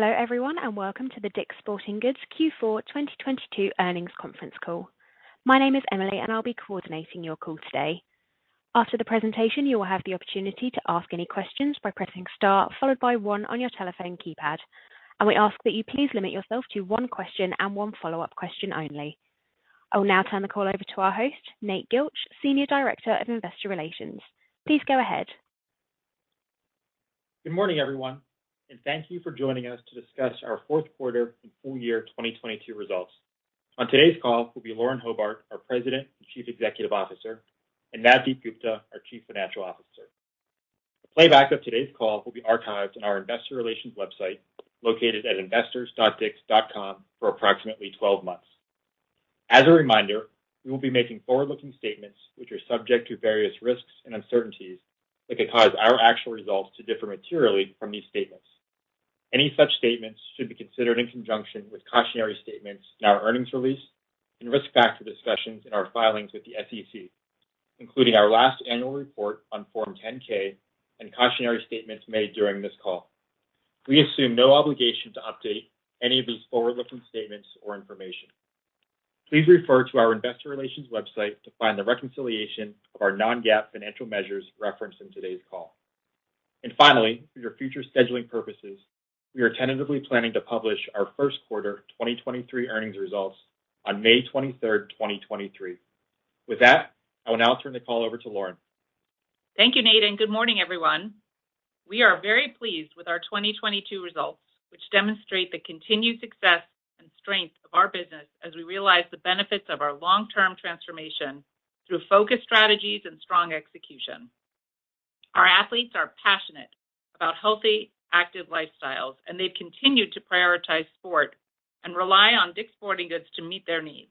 Hello, everyone, and welcome to the DICK'S Sporting Goods Q4 2022 earnings conference call. My name is Emily, and I'll be coordinating your call today. After the presentation, you will have the opportunity to ask any questions by pressing star followed by one on your telephone keypad. And we ask that you please limit yourself to one question and one follow-up question only. I will now turn the call over to our host, Nate Gilch, Senior Director of Investor Relations. Please go ahead. Good morning, everyone, and thank you for joining us to discuss our fourth quarter and full year 2022 results. On today's call will be Lauren Hobart, our President and Chief Executive Officer, and Navdeep Gupta, our Chief Financial Officer. A playback of today's call will be archived on our investor relations website located at investors.dicks.com for approximately 12 months. As a reminder, we will be making forward-looking statements which are subject to various risks and uncertainties that could cause our actual results to differ materially from these statements. Any such statements should be considered in conjunction with cautionary statements in our earnings release and risk factor discussions in our filings with the SEC, including our last annual report on Form 10-K and cautionary statements made during this call. We assume no obligation to update any of these forward-looking statements or information. Please refer to our investor relations website to find the reconciliation of our non-GAAP financial measures referenced in today's call. And finally, for your future scheduling purposes, we are tentatively planning to publish our first quarter 2023 earnings results on May 23rd, 2023. With that, I will now turn the call over to Lauren. Thank you, Nate. And good morning, everyone. We are very pleased with our 2022 results, which demonstrate the continued success and strength of our business as we realize the benefits of our long-term transformation through focused strategies and strong execution. Our athletes are passionate about healthy, active lifestyles, and they've continued to prioritize sport and rely on DICK'S Sporting Goods to meet their needs.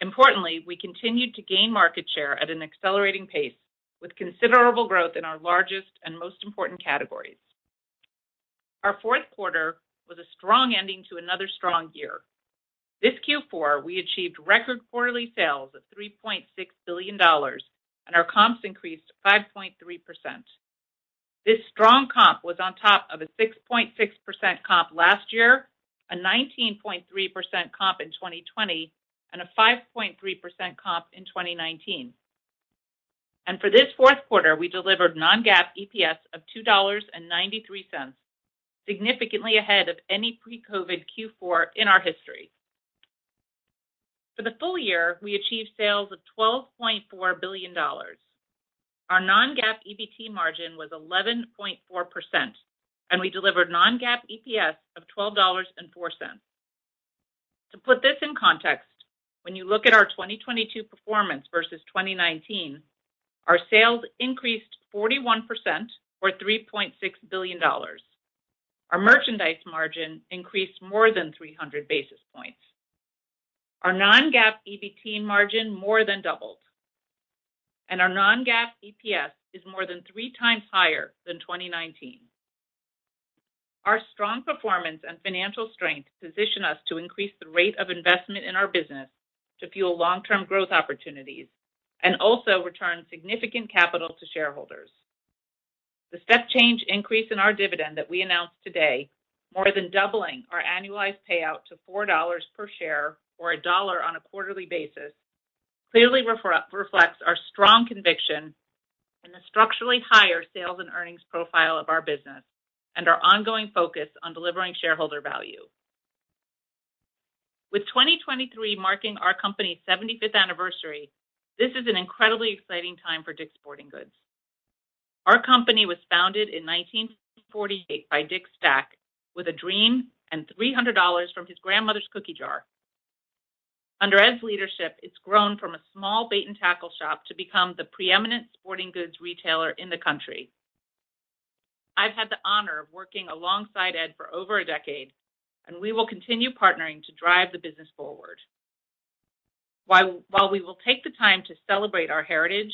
Importantly, we continued to gain market share at an accelerating pace with considerable growth in our largest and most important categories. Our fourth quarter was a strong ending to another strong year. This Q4, we achieved record quarterly sales of $3.6 billion, and our comps increased 5.3%. This strong comp was on top of a 6.6% comp last year, a 19.3% comp in 2020, and a 5.3% comp in 2019. For this fourth quarter, we delivered non-GAAP EPS of $2.93, significantly ahead of any pre-COVID Q4 in our history. For the full year, we achieved sales of $12.4 billion. Our non-GAAP EBT margin was 11.4%, and we delivered non-GAAP EPS of $12.04. To put this in context, when you look at our 2022 performance versus 2019, our sales increased 41% or $3.6 billion. Our merchandise margin increased more than 300 basis points. Our non-GAAP EBT margin more than doubled, and our non-GAAP EPS is more than 3x higher than 2019. Our strong performance and financial strength position us to increase the rate of investment in our business to fuel long-term growth opportunities and also return significant capital to shareholders. The step change increase in our dividend that we announced today, more than doubling our annualized payout to $4 per share or $1 on a quarterly basis, clearly reflects our strong conviction in the structurally higher sales and earnings profile of our business and our ongoing focus on delivering shareholder value. With 2023 marking our company's 75th anniversary, this is an incredibly exciting time for DICK'S Sporting Goods. Our company was founded in 1948 by Dick Stack with a dream and $300 from his grandmother's cookie jar. Under Ed's leadership, it's grown from a small bait and tackle shop to become the preeminent sporting goods retailer in the country. I've had the honor of working alongside Ed for over a decade, and we will continue partnering to drive the business forward. While we will take the time to celebrate our heritage,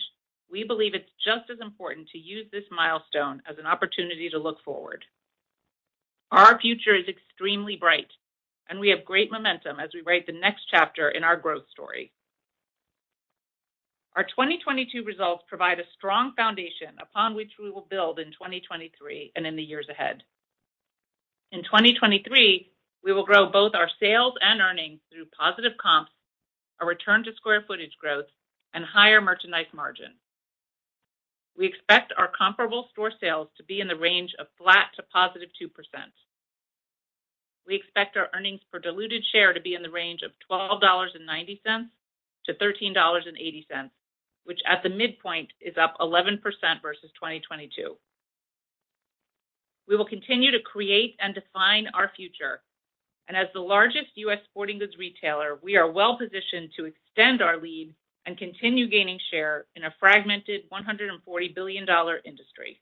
we believe it's just as important to use this milestone as an opportunity to look forward. Our future is extremely bright, and we have great momentum as we write the next chapter in our growth story. Our 2022 results provide a strong foundation upon which we will build in 2023 and in the years ahead. In 2023, we will grow both our sales and earnings through positive comps, a return to square footage growth, and higher merchandise margin. We expect our comparable store sales to be in the range of flat to positive 2%. We expect our earnings per diluted share to be in the range of $12.90-$13.80, which at the midpoint is up 11% versus 2022. We will continue to create and define our future. And as the largest U.S. sporting goods retailer, we are well-positioned to extend our lead and continue gaining share in a fragmented $140 billion industry.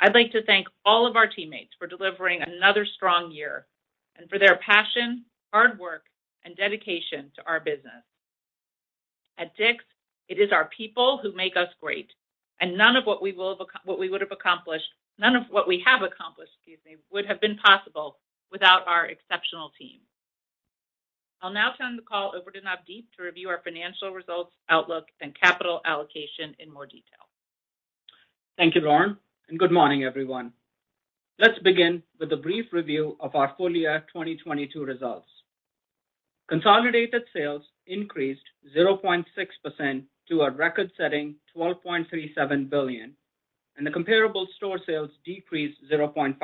I'd like to thank all of our teammates for delivering another strong year and for their passion, hard work, and dedication to our business. At DICK'S, it is our people who make us great, and none of what we would have accomplished, none of what we have accomplished, excuse me, would have been possible without our exceptional team. I'll now turn the call over to Navdeep to review our financial results, outlook, and capital allocation in more detail. Thank you, Lauren. Good morning, everyone. Let's begin with a brief review of our full year 2022 results. Consolidated sales increased 0.6% to a record-setting 12.37 billion, and the comparable store sales decreased 0.5%.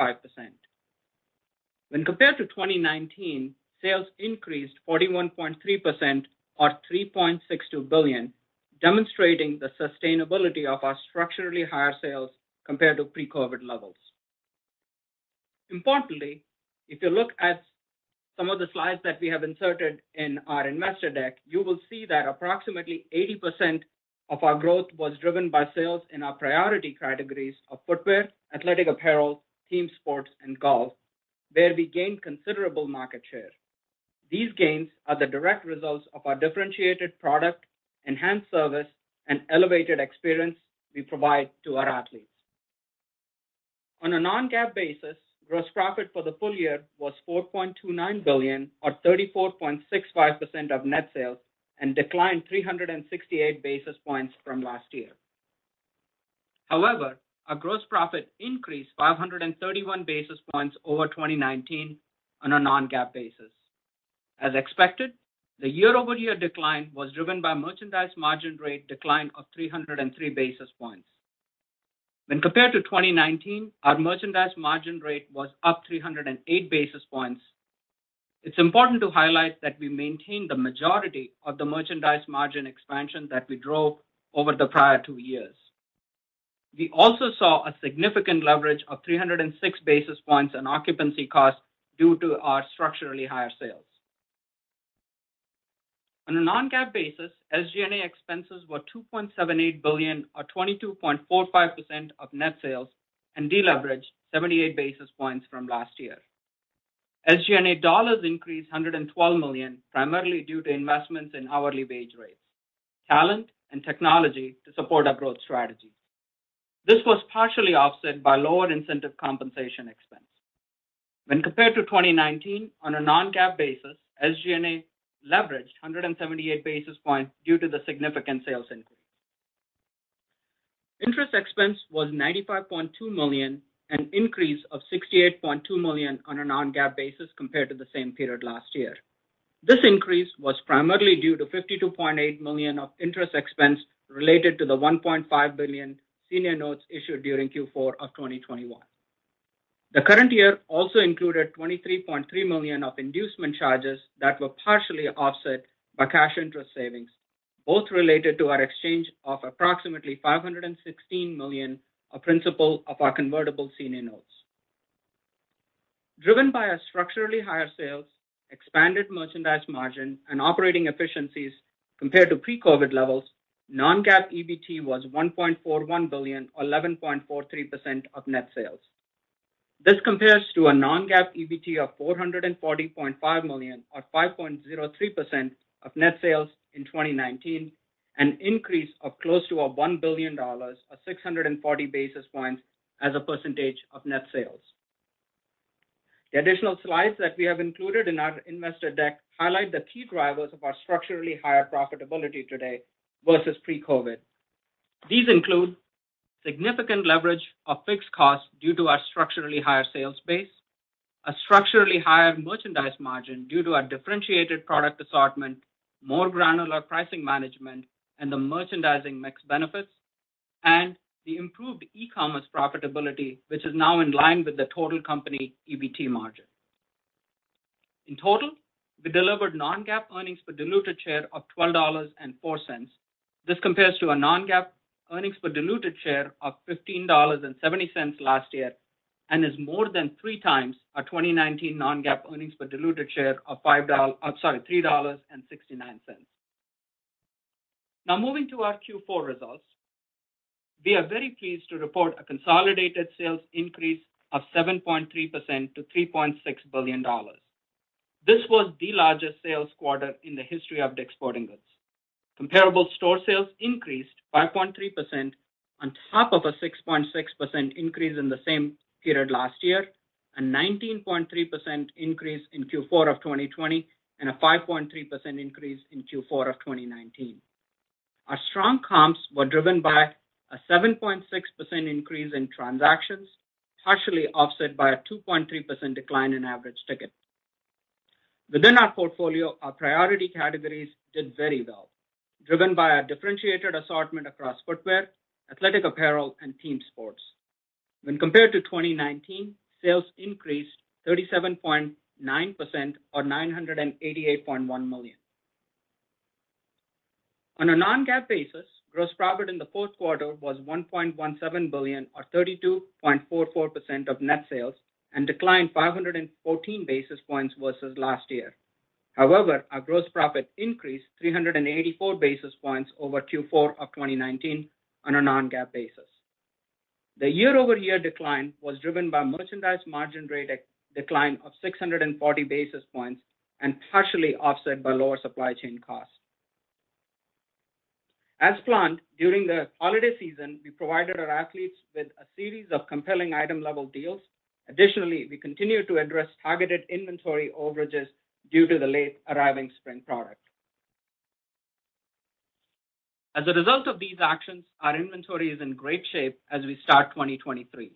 When compared to 2019, sales increased 41.3% or 3.62 billion, demonstrating the sustainability of our structurally higher sales compared to pre-COVID levels. Importantly, if you look at some of the slides that we have inserted in our investor deck, you will see that approximately 80% of our growth was driven by sales in our priority categories of footwear, athletic apparel, team sports, and golf, where we gained considerable market share. These gains are the direct results of our differentiated product, enhanced service, and elevated experience we provide to our athletes. On a non-GAAP basis, gross profit for the full year was 4.29 billion or 34.65% of net sales and declined 368 basis points from last year. However, our gross profit increased 531 basis points over 2019 on a non-GAAP basis. As expected, the year-over-year decline was driven by merchandise margin rate decline of 303 basis points. When compared to 2019, our merchandise margin rate was up 308 basis points. It's important to highlight that we maintained the majority of the merchandise margin expansion that we drove over the prior two years. We also saw a significant leverage of 306 basis points in occupancy costs due to our structurally higher sales. On a non-GAAP basis, SG&A expenses were 2.78 billion or 22.45% of net sales and deleveraged 78 basis points from last year. SG&A dollars increased 112 million, primarily due to investments in hourly wage rates, talent, and technology to support our growth strategy. This was partially offset by lower incentive compensation expense. When compared to 2019 on a non-GAAP basis, SG&A leveraged 178 basis points due to the significant sales increase. Interest expense was 95.2 million, an increase of 68.2 million on a non-GAAP basis compared to the same period last year. This increase was primarily due to 52.8 million of interest expense related to the 1.5 billion senior notes issued during Q4 of 2021. The current year also included 23.3 million of inducement charges that were partially offset by cash interest savings, both related to our exchange of approximately 516 million of principal of our convertible senior notes. Driven by our structurally higher sales, expanded merchandise margin, and operating efficiencies compared to pre-COVID levels, non-GAAP EBT was 1.41 billion or 11.43% of net sales. This compares to a non-GAAP EBT of 440.5 million or 5.03% of net sales in 2019, an increase of close to $1 billion or 640 basis points as a percentage of net sales. The additional slides that we have included in our investor deck highlight the key drivers of our structurally higher profitability today versus pre-COVID. These include significant leverage of fixed costs due to our structurally higher sales base, a structurally higher merchandise margin due to our differentiated product assortment, more granular pricing management, and the merchandising mix benefits, and the improved e-commerce profitability, which is now in line with the total company EBT margin. In total, we delivered non-GAAP earnings per diluted share of $12.04. This compares to a non-GAAP earnings per diluted share of $15.70 last year and is more than three times our 2019 non-GAAP earnings per diluted share of uh, $3.69. Now moving to our Q4 results. We are very pleased to report a consolidated sales increase of 7.3% to $3.6 billion. This was the largest sales quarter in the history of DICK'S Sporting Goods. Comparable store sales increased 5.3% on top of a 6.6% increase in the same period last year, a 19.3% increase in Q4 of 2020, and a 5.3% increase in Q4 of 2019. Our strong comps were driven by a 7.6% increase in transactions, partially offset by a 2.3% decline in average ticket. Within our portfolio, our priority categories did very well, driven by our differentiated assortment across footwear, athletic apparel, and team sports. When compared to 2019, sales increased 37.9% or 988.1 million. On a non-GAAP basis, gross profit in the fourth quarter was 1.17 billion or 32.44% of net sales and declined 514 basis points versus last year. However, our gross profit increased 384 basis points over Q4 of 2019 on a non-GAAP basis. The year-over-year decline was driven by merchandise margin rate decline of 640 basis points and partially offset by lower supply chain costs. As planned, during the holiday season, we provided our athletes with a series of compelling item level deals. Additionally, we continue to address targeted inventory overages due to the late arriving spring product. As a result of these actions, our inventory is in great shape as we start 2023.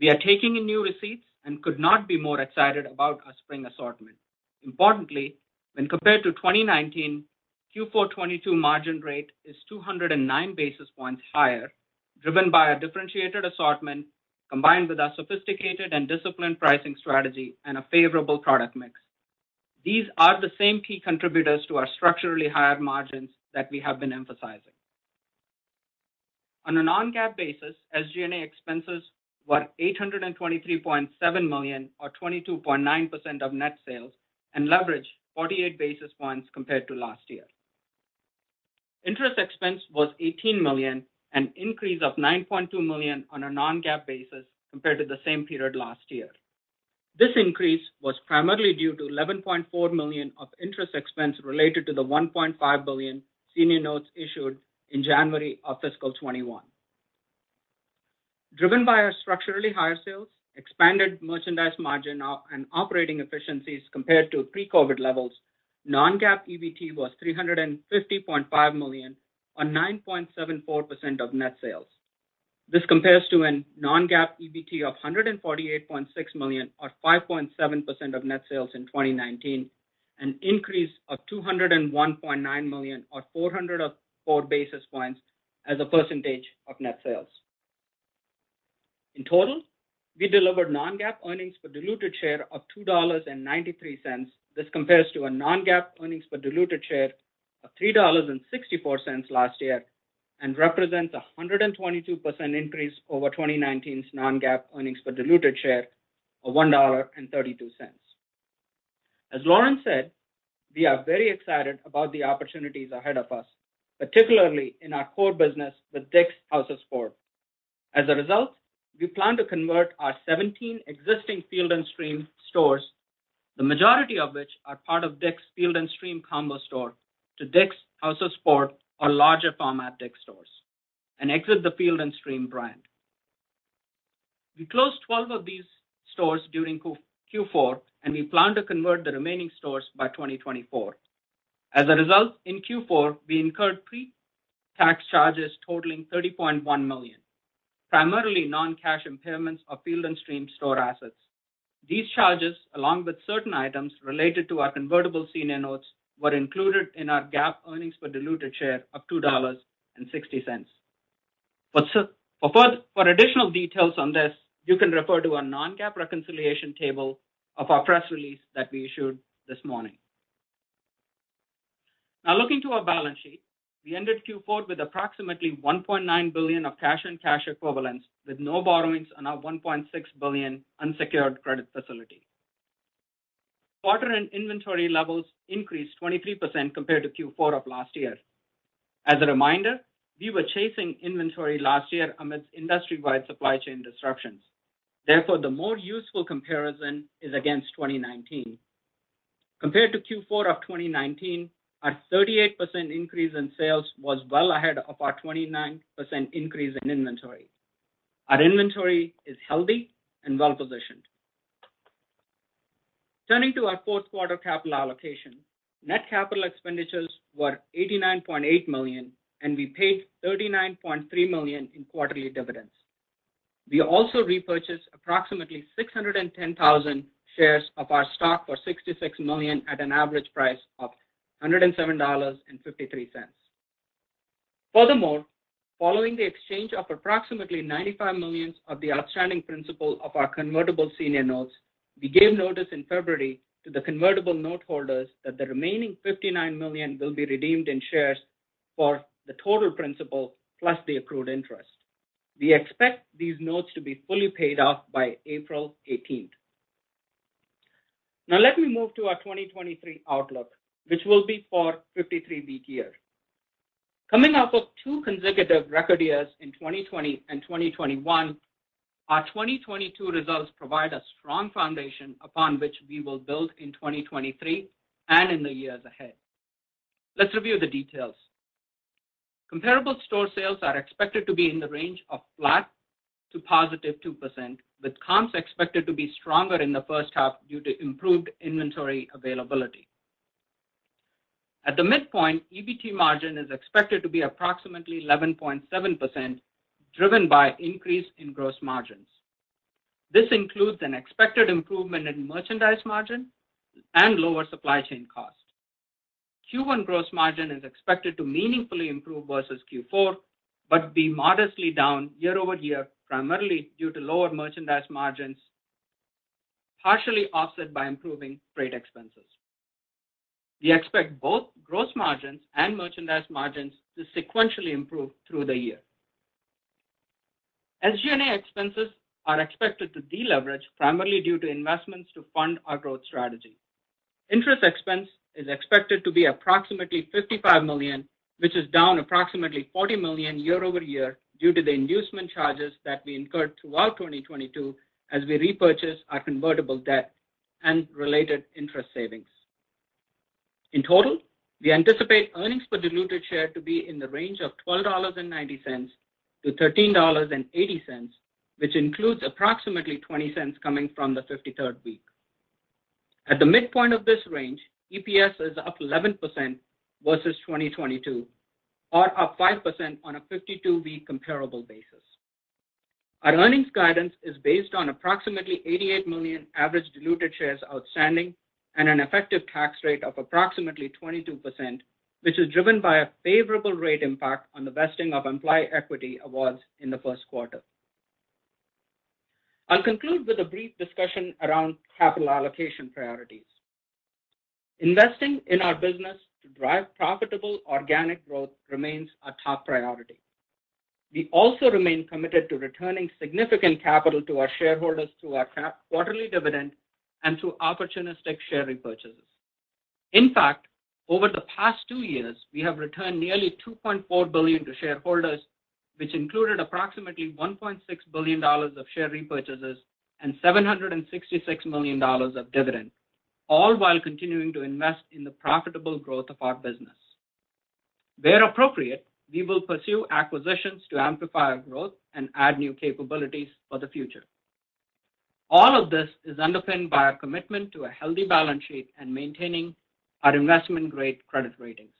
We are taking in new receipts and could not be more excited about our spring assortment. Importantly, when compared to 2019, Q4 2022 margin rate is 209 basis points higher, driven by a differentiated assortment combined with our sophisticated and disciplined pricing strategy and a favorable product mix. These are the same key contributors to our structurally higher margins that we have been emphasizing. On a non-GAAP basis, SG&A expenses were $823.7 million or 22.9% of net sales and leveraged 48 basis points compared to last year. Interest expense was 18 million, an increase of 9.2 million on a non-GAAP basis compared to the same period last year. This increase was primarily due to 11.4 million of interest expense related to the 1.5 billion senior notes issued in January of fiscal 2021. Driven by our structurally higher sales, expanded merchandise margin uh, and operating efficiencies compared to pre-COVID levels, non-GAAP EBT was 350.5 million or 9.74% of net sales. This compares to a non-GAAP EBT of $148.6 million or 5.7% of net sales in 2019, an increase of 201.9 million or 404 basis points as a percentage of net sales. In total, we delivered non-GAAP earnings per diluted share of $2.93. This compares to a non-GAAP earnings per diluted share of $3.64 last year and represents a 122% increase over 2019's non-GAAP earnings per diluted share of $1.32. As Lauren said, we are very excited about the opportunities ahead of us, particularly in our core business with DICK'S House of Sport. As a result, we plan to convert our 17 existing Field & Stream stores, the majority of which are part of DICK'S Field & Stream combo store, to DICK'S House of Sport or larger format DICK'S stores and exit the Field & Stream brand. We closed 12 of these stores during Q4, and we plan to convert the remaining stores by 2024. As a result, in Q4, we incurred pre-tax charges totaling 30.1 million, primarily non-cash impairments of Field & Stream store assets. These charges, along with certain items related to our convertible senior notes, were included in our GAAP earnings per diluted share of $2.60. For additional details on this, you can refer to our non-GAAP reconciliation table of our press release that we issued this morning. Now looking to our balance sheet, we ended Q4 with approximately 1.9 billion of cash and cash equivalents, with no borrowings on our 1.6 billion unsecured credit facility. Quarter-end inventory levels increased 23% compared to Q4 of last year. As a reminder, we were chasing inventory last year amidst industry-wide supply chain disruptions. Therefore, the more useful comparison is against 2019. Compared to Q4 of 2019, our 38% increase in sales was well ahead of our 29% increase in inventory. Our inventory is healthy and well-positioned. Turning to our fourth quarter capital allocation, net capital expenditures were 89.8 million, and we paid 39.3 million in quarterly dividends. We also repurchased approximately 610,000 shares of our stock for 66 million at an average price of $107.53. Furthermore, following the exchange of approximately 95 million of the outstanding principal of our convertible senior notes, we gave notice in February to the convertible note holders that the remaining 59 million will be redeemed in shares for the total principal plus the accrued interest. We expect these notes to be fully paid off by April 18th. Now let me move to our 2023 outlook, which will be for 53-week year. Coming off of two consecutive record years in 2020 and 2021, our 2022 results provide a strong foundation upon which we will build in 2023 and in the years ahead. Let's review the details. Comparable store sales are expected to be in the range of flat to +2%, with comps expected to be stronger in the first half due to improved inventory availability. At the midpoint, EBT margin is expected to be approximately 11.7%, driven by increase in gross margins. This includes an expected improvement in merchandise margin and lower supply chain costs. Q1 gross margin is expected to meaningfully improve versus Q4, but be modestly down year-over-year, primarily due to lower merchandise margins, partially offset by improving freight expenses. We expect both gross margins and merchandise margins to sequentially improve through the year. SG&A expenses are expected to deleverage primarily due to investments to fund our growth strategy. Interest expense is expected to be approximately $55 million, which is down approximately 40 million year-over-year due to the inducement charges that we incurred throughout 2022 as we repurchase our convertible debt and related interest savings. In total, we anticipate earnings per diluted share to be in the range of $12.90-$13.80, which includes approximately $0.20 coming from the 53rd week. At the midpoint of this range, EPS is up 11% versus 2022, or up 5% on a 52-week comparable basis. Our earnings guidance is based on approximately 88 million average diluted shares outstanding and an effective tax rate of approximately 22%, which is driven by a favorable rate impact on the vesting of employee equity awards in the first quarter. I'll conclude with a brief discussion around capital allocation priorities. Investing in our business to drive profitable organic growth remains our top priority. We also remain committed to returning significant capital to our shareholders through our quarterly dividend and through opportunistic share repurchases. In fact, over the past two years, we have returned nearly 2.4 billion to shareholders, which included approximately $1.6 billion of share repurchases and $766 million of dividend, all while continuing to invest in the profitable growth of our business. Where appropriate, we will pursue acquisitions to amplify our growth and add new capabilities for the future. All of this is underpinned by our commitment to a healthy balance sheet and maintaining our investment-grade credit ratings.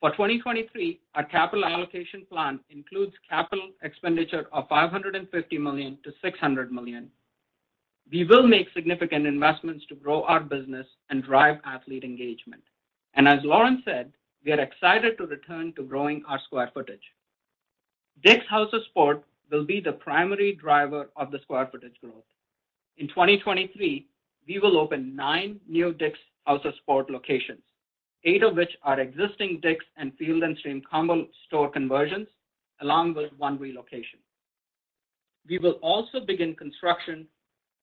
For 2023, our capital allocation plan includes capital expenditure of $550 million-$600 million, We will make significant investments to grow our business and drive athlete engagement. And as Lauren said, we are excited to return to growing our square footage. DICK'S House of Sport will be the primary driver of the square footage growth. In 2023, we will open nine new DICK'S House of Sport locations, eight of which are existing DICK'S and Field & Stream combo store conversions, along with one relocation. We will also begin construction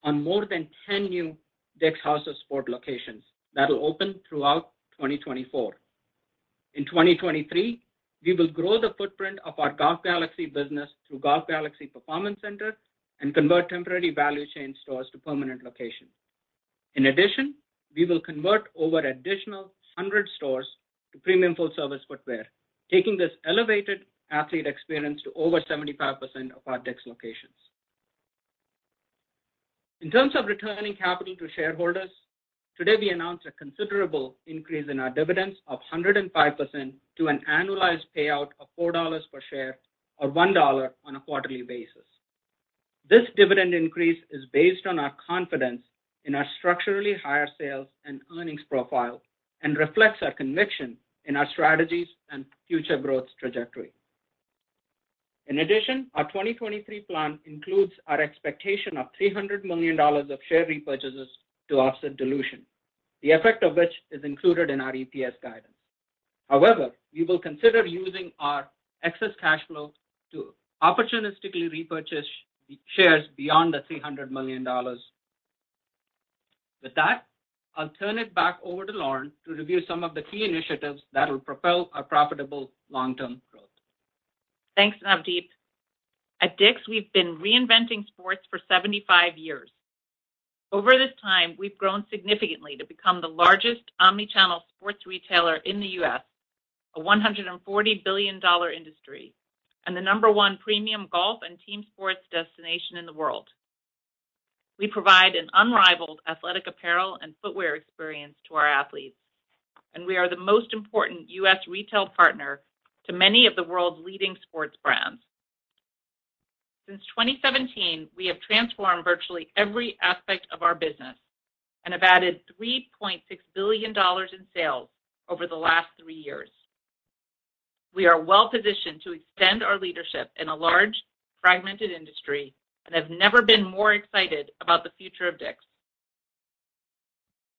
on more than 10 new DICK'S House of Sport locations that will open throughout 2024. In 2023, we will grow the footprint of our Golf Galaxy business through Golf Galaxy Performance Center and convert temporary value chain stores to permanent locations. In addition, we will convert over additional 100 stores to premium full-service footwear, taking this elevated athlete experience to over 75% of our DICK'S locations. In terms of returning capital to shareholders, today we announced a considerable increase in our dividends of 105% to an annualized payout of $4 per share or $1 on a quarterly basis. This dividend increase is based on our confidence in our structurally higher sales and earnings profile and reflects our conviction in our strategies and future growth trajectory. In addition, our 2023 plan includes our expectation of $300 million of share repurchases to offset dilution, the effect of which is included in our EPS guidance. However, we will consider using our excess cash flow to opportunistically repurchase shares beyond the $300 million. With that, I'll turn it back over to Lauren to review some of the key initiatives that will propel our profitable long-term growth. Thanks, Navdeep. At DICK'S, we've been reinventing sports for 75 years. Over this time, we've grown significantly to become the largest omni-channel sports retailer in the U.S., a $140 billion industry, and the number one premium golf and team sports destination in the world. We provide an unrivaled athletic apparel and footwear experience to our athletes, and we are the most important U.S. retail partner to many of the world's leading sports brands. Since 2017, we have transformed virtually every aspect of our business and have added $3.6 billion in sales over the last three years. We are well-positioned to extend our leadership in a large, fragmented industry and have never been more excited about the future of DICK'S.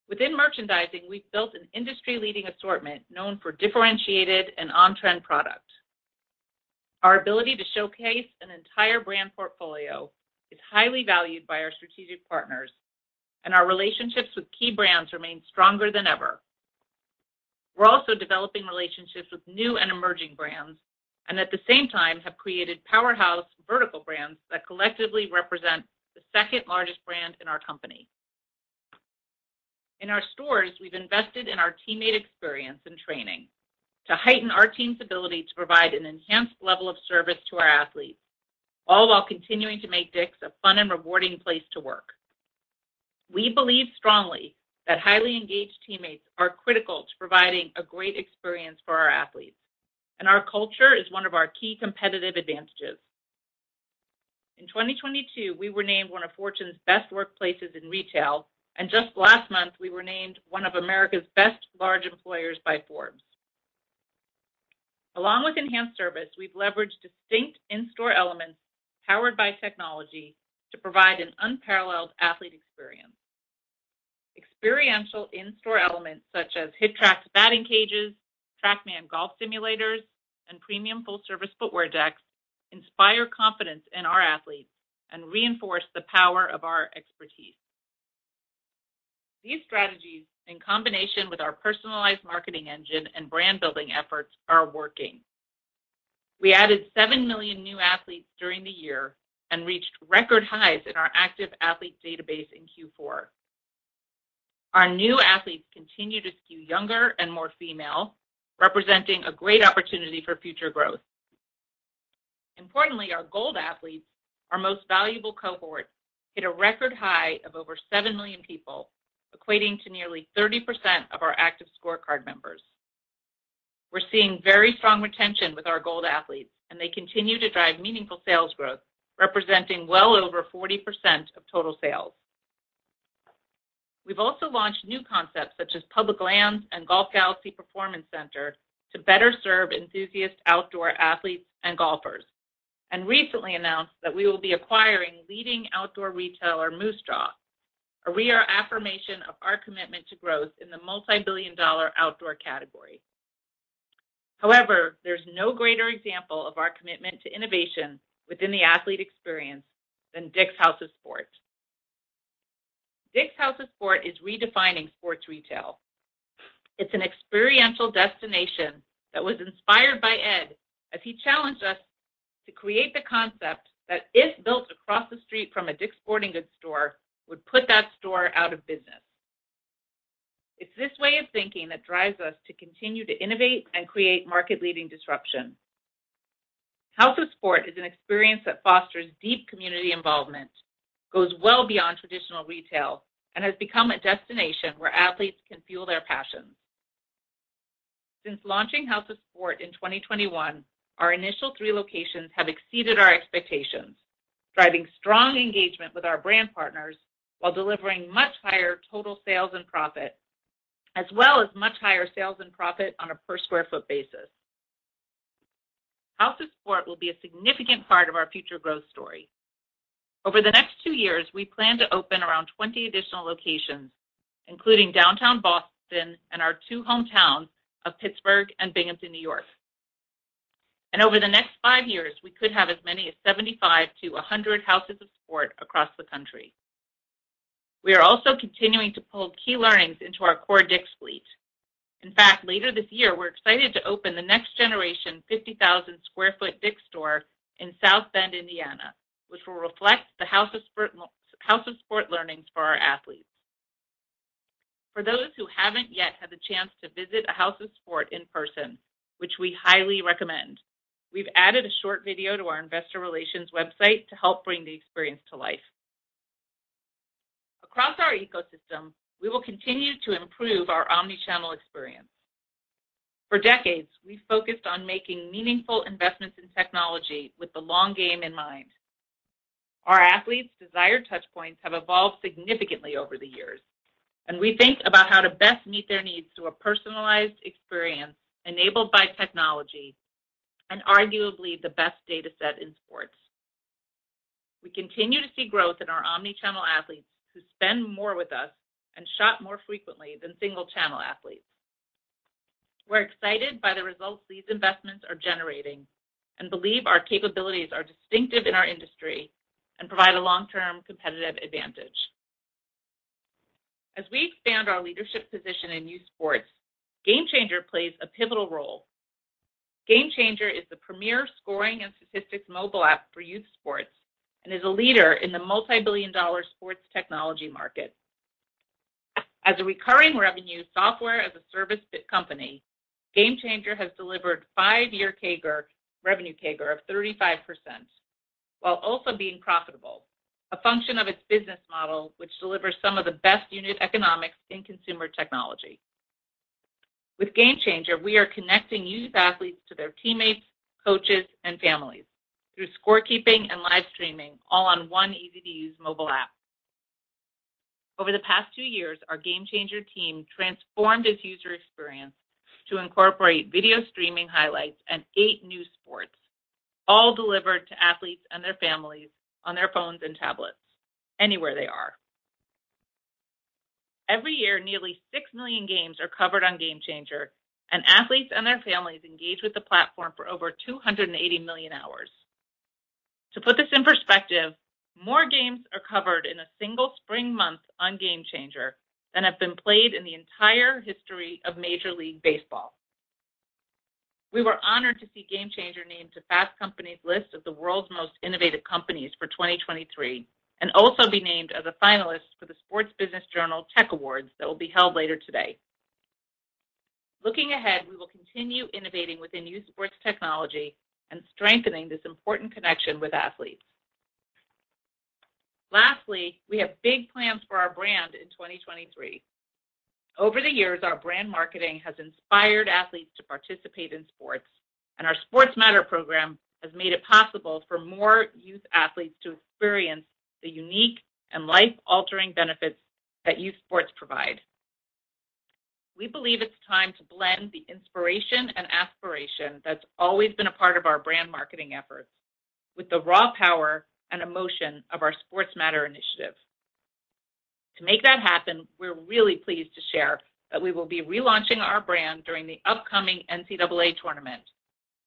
Within merchandising, we've built an industry-leading assortment known for differentiated and on-trend product. Our ability to showcase an entire brand portfolio is highly valued by our strategic partners, and our relationships with key brands remain stronger than ever. We're also developing relationships with new and emerging brands, and at the same time have created powerhouse vertical brands that collectively represent the second-largest brand in our company. In our stores, we've invested in our teammate experience and training to heighten our team's ability to provide an enhanced level of service to our athletes, all while continuing to make DICK'S a fun and rewarding place to work. We believe strongly that highly engaged teammates are critical to providing a great experience for our athletes, and our culture is one of our key competitive advantages. In 2022, we were named one of Fortune's best workplaces in retail, and just last month, we were named one of America's best large employers by Forbes. Along with enhanced service, we've leveraged distinct in-store elements powered by technology to provide an unparalleled athlete experience. Experiential in-store elements such as HitTrax batting cages, TrackMan golf simulators, and premium full-service footwear decks inspire confidence in our athletes and reinforce the power of our expertise. These strategies, in combination with our personalized marketing engine and brand-building efforts, are working. We added 7 million new athletes during the year and reached record highs in our active athlete database in Q4. Our new athletes continue to skew younger and more female, representing a great opportunity for future growth. Importantly, our Gold athletes, our most valuable cohort, hit a record high of over 7 million people, equating to nearly 30% of our active ScoreCard members. We're seeing very strong retention with our Gold athletes, and they continue to drive meaningful sales growth, representing well over 40% of total sales. We've also launched new concepts such as Public Lands and Golf Galaxy Performance Center to better serve enthusiast outdoor athletes and golfers, and recently announced that we will be acquiring leading outdoor retailer Moosejaw, a reaffirmation of our commitment to growth in the multi-billion-dollar outdoor category. However, there's no greater example of our commitment to innovation within the athlete experience than DICK'S House of Sport. DICK'S House of Sport is redefining sports retail. It's an experiential destination that was inspired by Ed as he challenged us to create the concept that if built across the street from a DICK'S Sporting Goods store, would put that store out of business. It's this way of thinking that drives us to continue to innovate and create market-leading disruption. House of Sport is an experience that fosters deep community involvement, goes well beyond traditional retail, and has become a destination where athletes can fuel their passions. Since launching House of Sport in 2021, our initial three locations have exceeded our expectations, driving strong engagement with our brand partners while delivering much higher total sales and profit, as well as much higher sales and profit on a per square foot basis. House of Sport will be a significant part of our future growth story. Over the next two years, we plan to open around 20 additional locations, including downtown Boston and our two hometowns of Pittsburgh and Binghamton, New York. And over the next five years, we could have as many as 75 to 100 Houses of Sport across the country. We are also continuing to pull key learnings into our core DICK'S fleet. In fact, later this year, we're excited to open the next generation 50,000 sq ft DICK'S store in South Bend, Indiana, which will reflect the House of Sport learnings for our athletes. For those who haven't yet had the chance to visit a House of Sport in person, which we highly recommend, we've added a short video to our investor relations website to help bring the experience to life. Across our ecosystem, we will continue to improve our omni-channel experience. For decades, we've focused on making meaningful investments in technology with the long game in mind. Our athletes' desired touch points have evolved significantly over the years, and we think about how to best meet their needs through a personalized experience enabled by technology and arguably the best data set in sports. We continue to see growth in our omni-channel athletes who spend more with us and shop more frequently than single-channel athletes. We're excited by the results these investments are generating and believe our capabilities are distinctive in our industry and provide a long-term competitive advantage. As we expand our leadership position in youth sports, GameChanger plays a pivotal role. GameChanger is the premier scoring and statistics mobile app for youth sports and is a leader in the multi-billion-dollar sports technology market. As a recurring revenue software as a service company, GameChanger has delivered five-year CAGR, revenue CAGR of 35%, while also being profitable, a function of its business model, which delivers some of the best unit economics in consumer technology. With GameChanger, we are connecting youth athletes to their teammates, coaches, and families through scorekeeping and live streaming, all on one easy-to-use mobile app. Over the past two years, our GameChanger team transformed its user experience to incorporate video streaming highlights and eight new sports, all delivered to athletes and their families on their phones and tablets anywhere they are. Every year, nearly 6 million games are covered on GameChanger, and athletes and their families engage with the platform for over 280 million hours. To put this in perspective, more games are covered in a single spring month on GameChanger than have been played in the entire history of Major League Baseball. We were honored to see GameChanger named to Fast Company's list of the world's most innovative companies for 2023, and also be named as a finalist for the Sports Business Journal Tech Awards that will be held later today. Looking ahead, we will continue innovating within youth sports technology and strengthening this important connection with athletes. Lastly, we have big plans for our brand in 2023. Over the years, our brand marketing has inspired athletes to participate in sports, and our Sports Matter program has made it possible for more youth athletes to experience the unique and life-altering benefits that youth sports provide. We believe it's time to blend the inspiration and aspiration that's always been a part of our brand marketing efforts with the raw power and emotion of our Sports Matter initiative. To make that happen, we're really pleased to share that we will be relaunching our brand during the upcoming NCAA tournament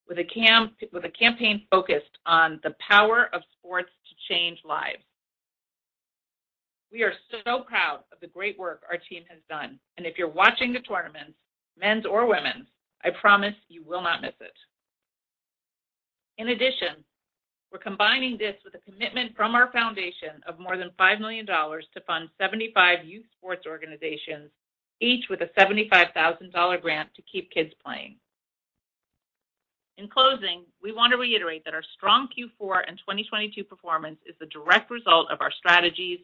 with a campaign focused on the power of sports to change lives. We are so proud of the great work our team has done, and if you're watching the tournaments, men's or women's, I promise you will not miss it. In addition, we're combining this with a commitment from our foundation of more than $5 million to fund 75 youth sports organizations, each with a $75,000 grant to keep kids playing. In closing, we want to reiterate that our strong Q4 and 2022 performance is the direct result of our strategies,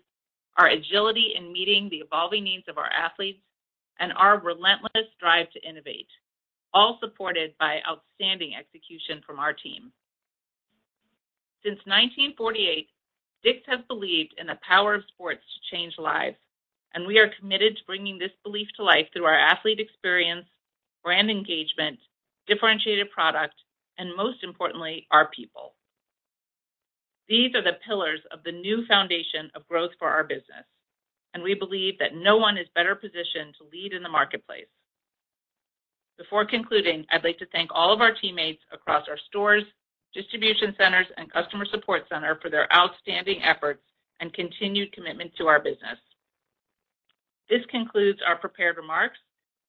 our agility in meeting the evolving needs of our athletes, and our relentless drive to innovate, all supported by outstanding execution from our team. Since 1948, DICK'S has believed in the power of sports to change lives, and we are committed to bringing this belief to life through our athlete experience, brand engagement, differentiated product, and most importantly, our people. These are the pillars of the new foundation of growth for our business, and we believe that no one is better positioned to lead in the marketplace. Before concluding, I'd like to thank all of our teammates across our stores, distribution centers, and customer support center for their outstanding efforts and continued commitment to our business. This concludes our prepared remarks.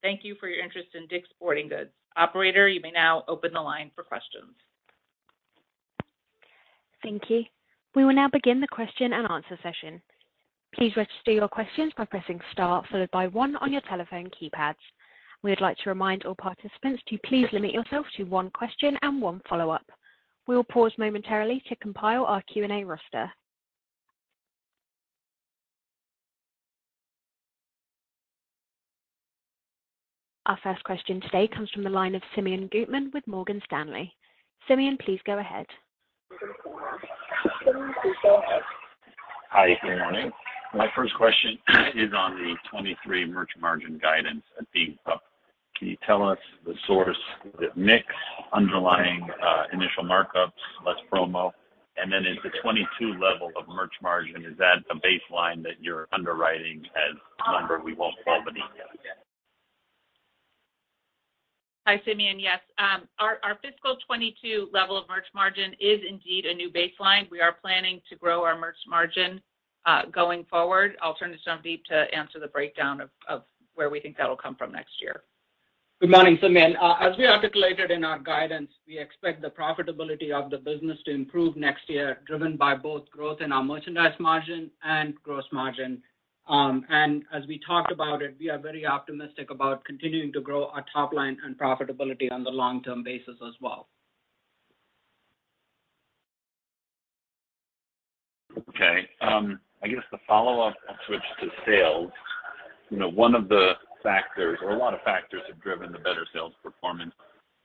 Thank you for your interest in DICK'S Sporting Goods. Operator, you may now open the line for questions. Thank you. We will now begin the question and answer session. Please register your questions by pressing star followed by one on your telephone keypads. We would like to remind all participants to please limit yourself to one question and one follow-up. We will pause momentarily to compile our Q&A roster. Our first question today comes from the line of Simeon Gutman with Morgan Stanley. Simeon, please go ahead. Hi, good morning. My first question is on the 2023 merch margin guidance at being up. Can you tell us the source, the mix underlying uh, initial markups, less promo? And then is the 2022 level of merch margin, is that a baseline that you're underwriting as a number we won't fall beneath? Hi, Simeon. Yes. Um, our fiscal 2022 level of merch margin is indeed a new baseline. We are planning to grow our merch margin uh, going forward. I'll turn to Navdeep to answer the breakdown of where we think that'll come from next year. Good morning, Simeon. As we articulated in our guidance, we expect the profitability of the business to improve next year, driven by both growth in our merchandise margin and gross margin. Um and as we talked about it, we are very optimistic about continuing to grow our top line and profitability on the long-term basis as well. Okay. I guess the follow-up, I'll switch to sales. You know, one of the factors or a lot of factors have driven the better sales performance.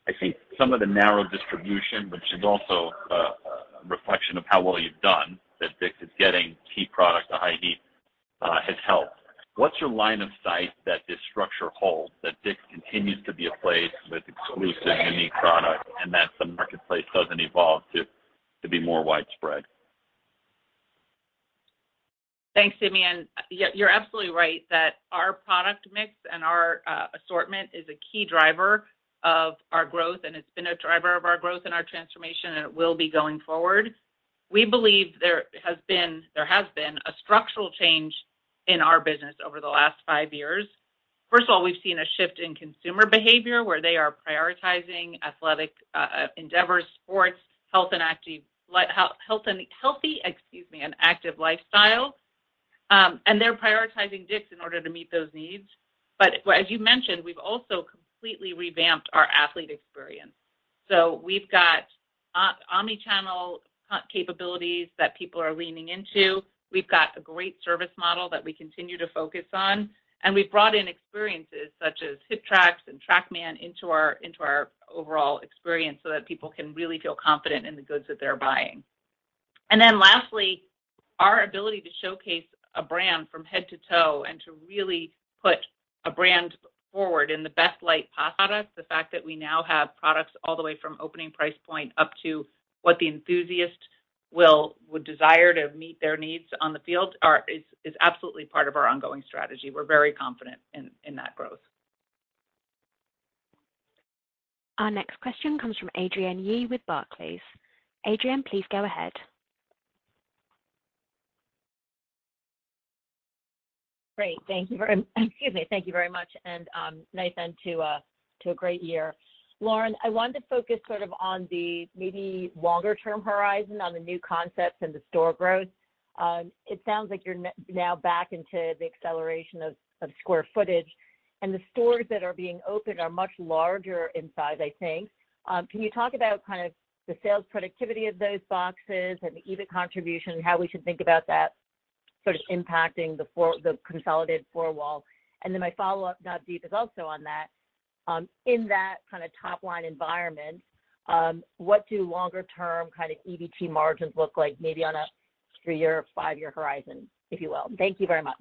I think some of the narrow distribution, which is also uh, a reflection of how well you've done, that DICK'S is getting key product to high heat, uh, has helped. What's your line of sight that this structure holds, that DICK'S continues to be a place with exclusive, unique product, and that the marketplace doesn't evolve to be more widespread? Thanks, Simeon. Uh, you're absolutely right that our product mix and our uh, assortment is a key driver of our growth, and it's been a driver of our growth and our transformation, and it will be going forward. We believe there has been a structural change in our business over the last five years. First of all, we've seen a shift in consumer behavior, where they are prioritizing athletic uh, endeavors, sports, health and active healthy, excuse me, and active lifestyle. Um, they're prioritizing DICK'S in order to meet those needs. But as you mentioned, we've also completely revamped our athlete experience. So we've got uh, omni-channel capabilities that people are leaning into. We've got a great service model that we continue to focus on, and we've brought in experiences such as HitTrax and TrackMan into our overall experience so that people can really feel confident in the goods that they're buying. And then lastly, our ability to showcase a brand from head to toe and to really put a brand forward in the best light possible. The fact that we now have products all the way from opening price point up to what the enthusiast will would desire to meet their needs on the field is absolutely part of our ongoing strategy. We're very confident in that growth. Our next question comes from Adrienne Yih with Barclays. Adrienne, please go ahead. Great. Excuse me. Thank you very much, and um, nice end uh, to a great year. Lauren, I wanted to focus sort of on the maybe longer term horizon on the new concepts and the store growth. Um, it sounds like you're now back into the acceleration of square footage, and the stores that are being opened are much larger in size, I think. Um, can you talk about kind of the sales productivity of those boxes and the EBIT contribution and how we should think about that sort of impacting the consolidated four-wall? And then my follow-up, Navdeep, is also on that. Um, in that kind of top-line environment, um, what do longer term kind of EBT margins look like maybe on a three-year or five-year horizon, if you will? Thank you very much.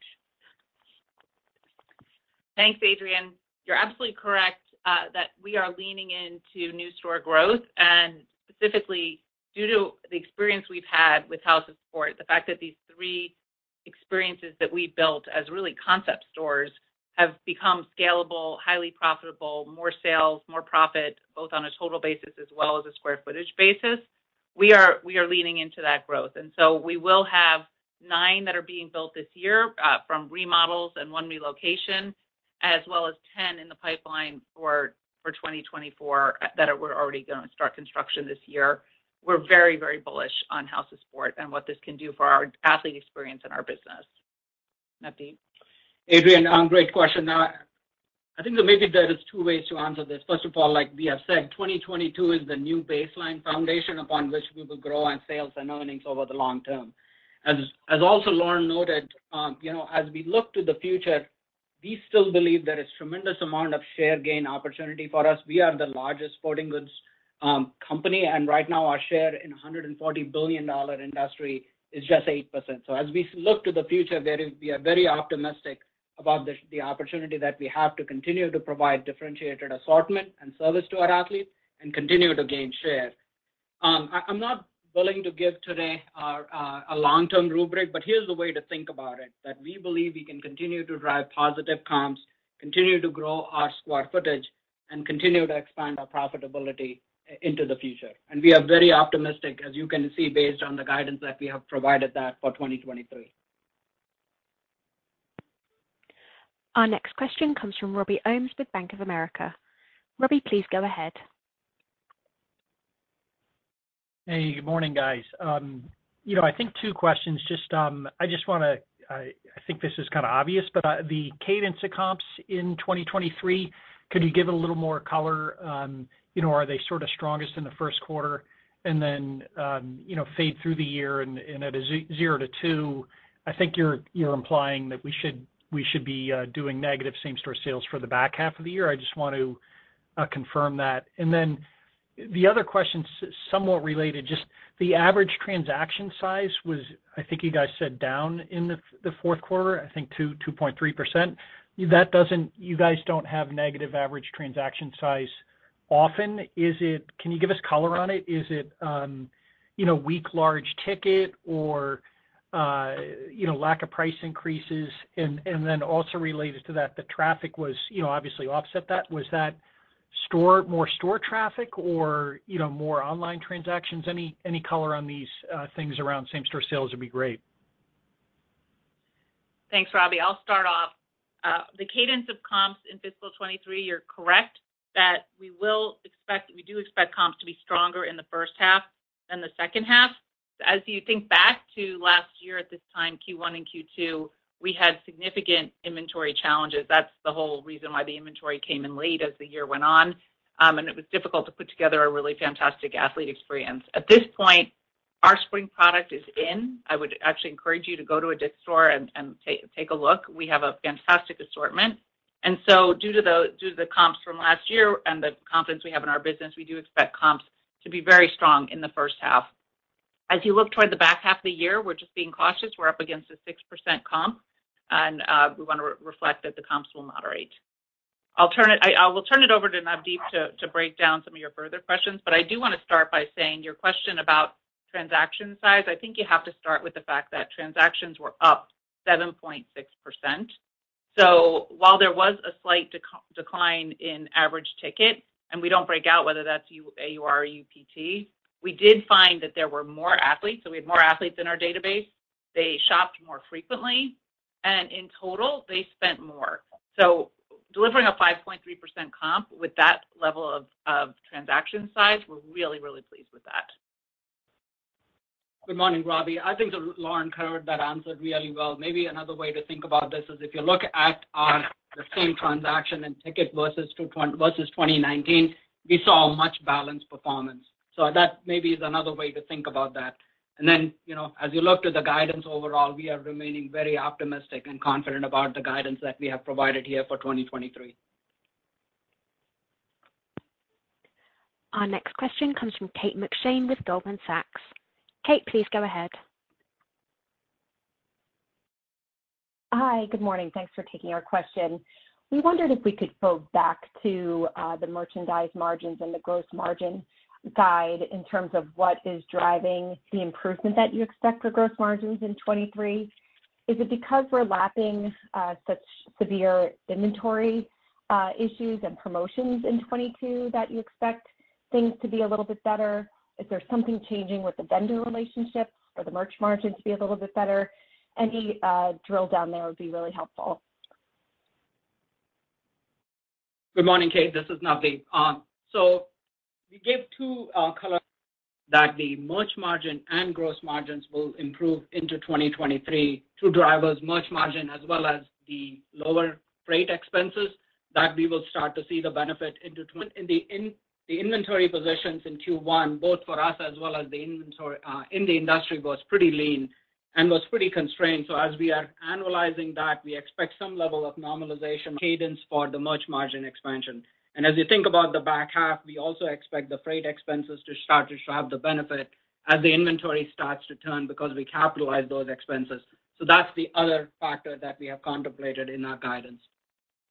Thanks, Adrienne. You're absolutely correct uh, that we are leaning into new store growth, and specifically due to the experience we've had with House of Sport, the fact that these three experiences that we built as really concept stores have become scalable, highly profitable, more sales, more profit, both on a total basis as well as a square footage basis. We are leaning into that growth. And so we will have nine that are being built this year uh, from remodels and one relocation, as well as 10 in the pipeline for 2024 uh, that we're already gonna start construction this year. We're very, very bullish on House of Sport and what this can do for our athlete experience and our business. Navdeep. Adrienne, um, great question. Now, I think that maybe there is two ways to answer this. First of all, like we have said, 2022 is the new baseline foundation upon which we will grow on sales and earnings over the long term. As also Lauren noted, um, you know, as we look to the future, we still believe there is tremendous amount of share gain opportunity for us. We are the largest sporting goods Um, company, and right now our share in a $140 billion industry is just 8%. So as we look to the future, we are very optimistic about the opportunity that we have to continue to provide differentiated assortment and service to our athletes and continue to gain share. Um, I'm not willing to give today a long-term rubric, but here's the way to think about it, that we believe we can continue to drive positive comps, continue to grow our square footage, and continue to expand our profitability into the future. And we are very optimistic, as you can see, based on the guidance that we have provided that for 2023. Our next question comes from Robbie Ohmes with Bank of America. Robbie, please go ahead. Hey, good morning, guys. Um, you know, I think two questions. Just, um, I just wanna, I think this is kind of obvious, but uh, the cadence of comps in 2023, could you give a little more color? Um, You know, are they sort of strongest in the first quarter and then, um, you know, fade through the year and at a zero to two, I think you're you're implying that we should we should be uh, doing negative same-store sales for the back half of the year. I just want to uh, confirm that. And then the other question's somewhat related. Just the average transaction size was, I think you guys said down in the fourth quarter, I think 2.3%. You that doesn't you guys don't have negative average transaction size often. Is it? Can you give us color on it? Is it, um, you know, weak large ticket or, uh, you know, lack of price increases? And then also related to that, the traffic was, you know, obviously offset that. Was that more store traffic or, you know, more online transactions? Any color on these uh, things around same-store sales would be great. Thanks, Robbie. I'll start off. Uh, the cadence of comps in fiscal 2023, you're correct that we will expect, we do expect comps to be stronger in the first half than the second half. As you think back to last year at this time, Q1 and Q2, we had significant inventory challenges. That's the whole reason why the inventory came in late as the year went on. Um, and it was difficult to put together a really fantastic athlete experience. At this point, our spring product is in. I would actually encourage you to go to a DICK'S store and take a look. We have a fantastic assortment. And so due to the comps from last year and the confidence we have in our business, we do expect comps to be very strong in the first half. As you look toward the back half of the year, we're just being cautious. We're up against a 6% comp, and uh, we want to reflect that the comps will moderate. I will turn it over to Navdeep to break down some of your further questions, but I do want to start by saying your question about transaction size. I think you have to start with the fact that transactions were up 7.6%. So while there was a slight decline in average ticket, and we don't break out whether that's AUR or UPT, we did find that there were more athletes. So we had more athletes in our database. They shopped more frequently, and in total, they spent more. So delivering a 5.3% comp with that level of transaction size, we're really, really pleased with that. Good morning, Robbie. I think Lauren covered that answer really well. Maybe another way to think about this is if you look at the same transaction and ticket versus 2019, we saw a much balanced performance. So that maybe is another way to think about that. And then, you know, as you look to the guidance overall, we are remaining very optimistic and confident about the guidance that we have provided here for 2023. Our next question comes from Kate McShane with Goldman Sachs. Kate, please go ahead. Hi. Good morning. Thanks for taking our question. We wondered if we could go back to uh, the merchandise margins and the gross margin guide in terms of what is driving the improvement that you expect for gross margins in 2023. Is it because we're lapping uh, such severe inventory uh, issues and promotions in 2022 that you expect things to be a little bit better? Is there something changing with the vendor relationships for the merch margin to be a little bit better? Any uh, drill down there would be really helpful. Good morning, Kate. This is Navdeep. Um, we gave two uh, color that the merch margin and gross margins will improve into 2023 through drivers merch margin as well as the lower freight expenses that we will start to see the benefit into the inventory positions in Q1, both for us as well as the inventory uh, in the industry was pretty lean and was pretty constrained. So as we are annualizing that, we expect some level of normalization cadence for the merch margin expansion. And as you think about the back half, we also expect the freight expenses to start to have the benefit as the inventory starts to turn because we capitalize those expenses. So that's the other factor that we have contemplated in our guidance.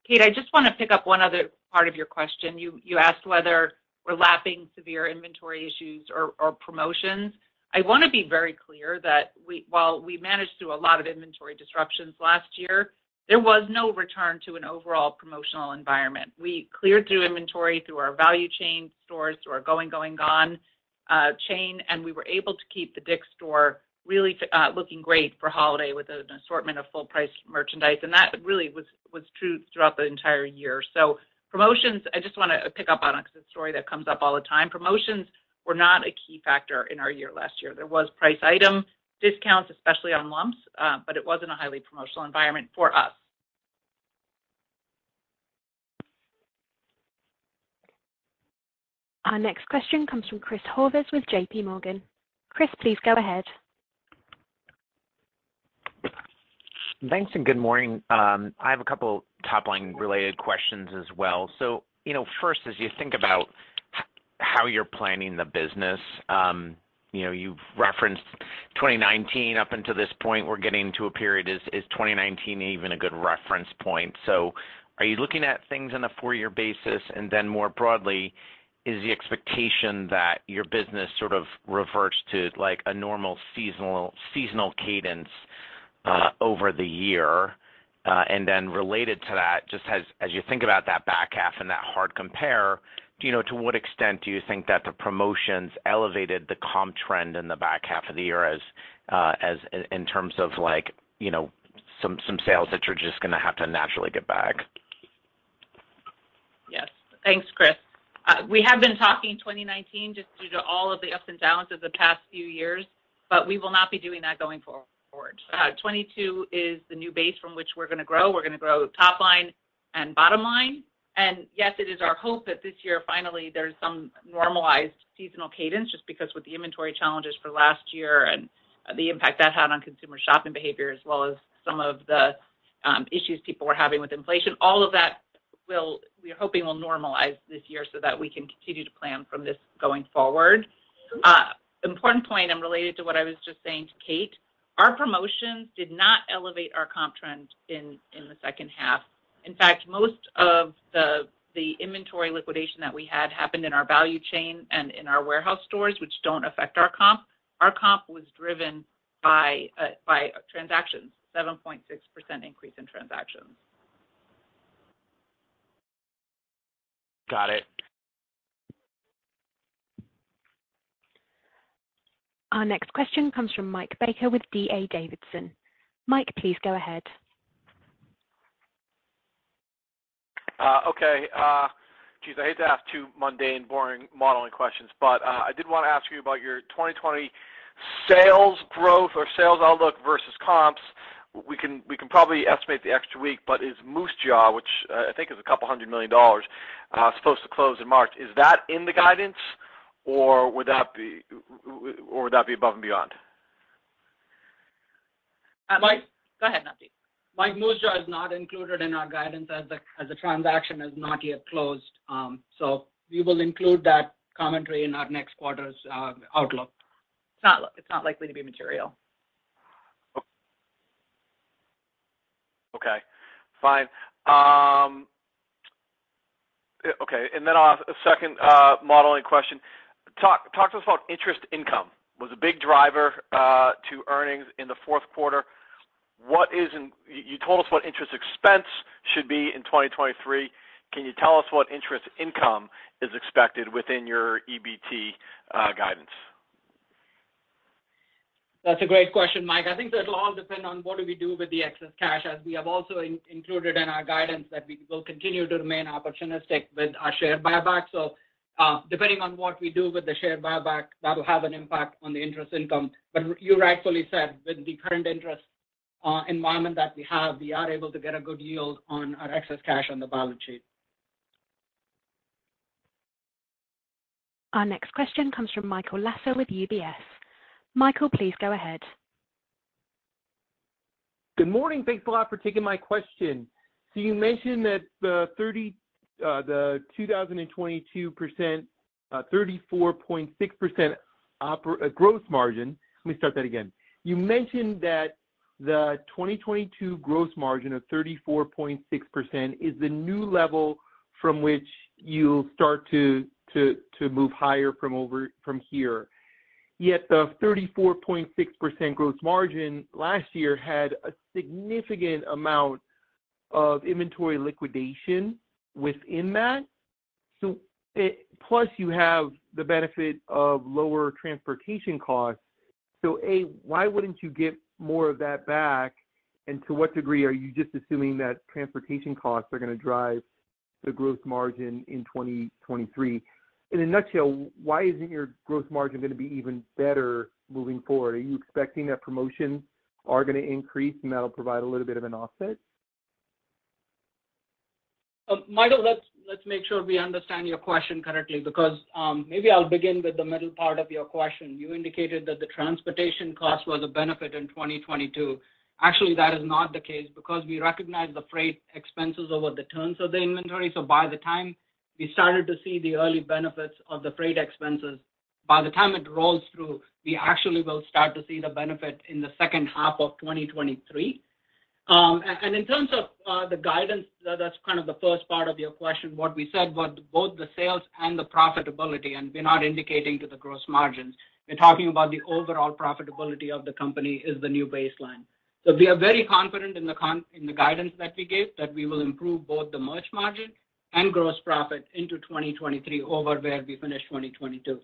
Kate, I just want to pick up one other part of your question. You asked whether we're lapping severe inventory issues or promotions. I want to be very clear that while we managed through a lot of inventory disruptions last year, there was no return to an overall promotional environment. We cleared through inventory through our value chain stores, through our Going, going, Gone! Uh, chain, and we were able to keep the DICK'S store really uh, looking great for holiday with an assortment of full price merchandise. And that really was true throughout the entire year. Promotions, I just want to pick up on it because it's a story that comes up all the time. Promotions were not a key factor in our year last year. There was price item discounts, especially on lumps, uh, but it wasn't a highly promotional environment for us. Our next question comes from Chris Horvers with JPMorgan. Chris, please go ahead. Thanks, and good morning. Um, I have a couple top-line related questions as well. So, you know, first, as you think about how you're planning the business, um, you know, you've referenced 2019 up until this point, we're getting to a period. Is 2019 even a good reference point? So are you looking at things on a four-year basis? And then more broadly, is the expectation that your business sort of reverts to like a normal seasonal seasonal cadence Uh, over the year? Uh and then related to that, just as you think about that back half and that hard compare, do you know to what extent do you think that the promotions elevated the comp trend in the back half of the year as uh, in terms of like, you know, some sales that you're just gonna have to naturally get back? Yes. Thanks, Chris. Uh, we have been talking 2019 just due to all of the ups and downs of the past few years, but we will not be doing that going forward. 2022 uh, is the new base from which we're gonna grow. We're gonna grow top line and bottom line. And yes, it is our hope that this year, finally, there's some normalized seasonal cadence just because with the inventory challenges for last year and uh, the impact that had on consumer shopping behavior, as well as some of the um, issues people were having with inflation. All of that will we are hoping will normalize this year so that we can continue to plan from this going forward. Uh, important point and related to what I was just saying to Kate, our promotions did not elevate our comp trend in the second half. In fact, most of the inventory liquidation that we had happened in our value chain and in our warehouse stores, which don't affect our comp. Our comp was driven by uh, transactions, 7.6% increase in transactions. Got it. Our next question comes from Mike Baker with D.A. Davidson. Mike, please go ahead. Uh, okay. Uh, geez, I hate to ask two mundane, boring modeling questions, but uh, I did wanna ask you about your 2020 sales growth or sales outlook versus comps. We can probably estimate the extra week, but is Moosejaw, which I think is $200 million, supposed to close in March, is that in the guidance would that be above and beyond? Uh, Mike. Go ahead, Navdeep. Mike, Moosejaw is not included in our guidance as the transaction has not yet closed. Um so we will include that commentary in our next quarter's uh, outlook. It's not likely to be material. Okay. Fine. Um, eh, okay. And then I'll ask a second uh, modeling question. Talk to us about interest income. Was a big driver uh, to earnings in the fourth quarter. What is? You told us what interest expense should be in 2023. Can you tell us what interest income is expected within your EBT uh, guidance? That's a great question, Mike. I think that'll all depend on what do we do with the excess cash, as we have also included in our guidance that we will continue to remain opportunistic with our share buyback. Uh, depending on what we do with the share buyback, that'll have an impact on the interest income. But you rightfully said, with the current interest uh, environment that we have, we are able to get a good yield on our excess cash on the balance sheet. Our next question comes from Michael Lasser with UBS. Michael, please go ahead. Good morning. Thanks a lot for taking my question. So you mentioned that the Uh, 2022 34.6% uh, uh, gross margin. Let me start that again. You mentioned that the 2022 gross margin of 34.6% is the new level from which you'll start to to to move higher from over from here. Yet the 34.6% gross margin last year had a significant amount of inventory liquidation within that. So it, plus you have the benefit of lower transportation costs. So A, why wouldn't you get more of that back? And to what degree are you just assuming that transportation costs are gonna drive the gross margin in 2023? In a nutshell, why isn't your gross margin gonna be even better moving forward? Are you expecting that promotions are gonna increase and that'll provide a little bit of an offset? Um, Michael, let's let's make sure we understand your question correctly because um, maybe I'll begin with the middle part of your question. You indicated that the transportation cost was a benefit in 2022. Actually, that is not the case because we recognize the freight expenses over the terms of the inventory. So by the time we started to see the early benefits of the freight expenses, by the time it rolls through, we actually will start to see the benefit in the second half of 2023. Um, in terms of uh, the guidance, that's kind of the first part of your question. What we said was both the sales and the profitability, and we're not indicating to the gross margins. We're talking about the overall profitability of the company is the new baseline. So we are very confident in the con in the guidance that we gave, that we will improve both the merch margin and gross profit into 2023 over where we finished 2022.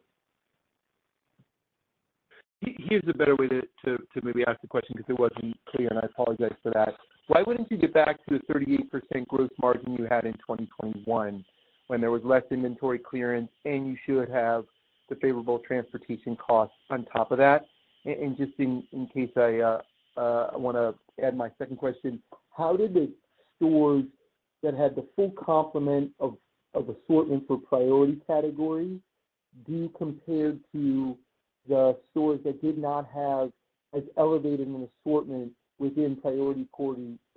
Here's a better way to maybe ask the question because it wasn't clear, and I apologize for that. Why wouldn't you get back to the 38% gross margin you had in 2021 when there was less inventory clearance and you should have the favorable transportation costs on top of that? And just in case I uh, uh, wanna add my second question, how did the stores that had the full complement of assortment for priority categories do compared to the stores that did not have as elevated an assortment within priority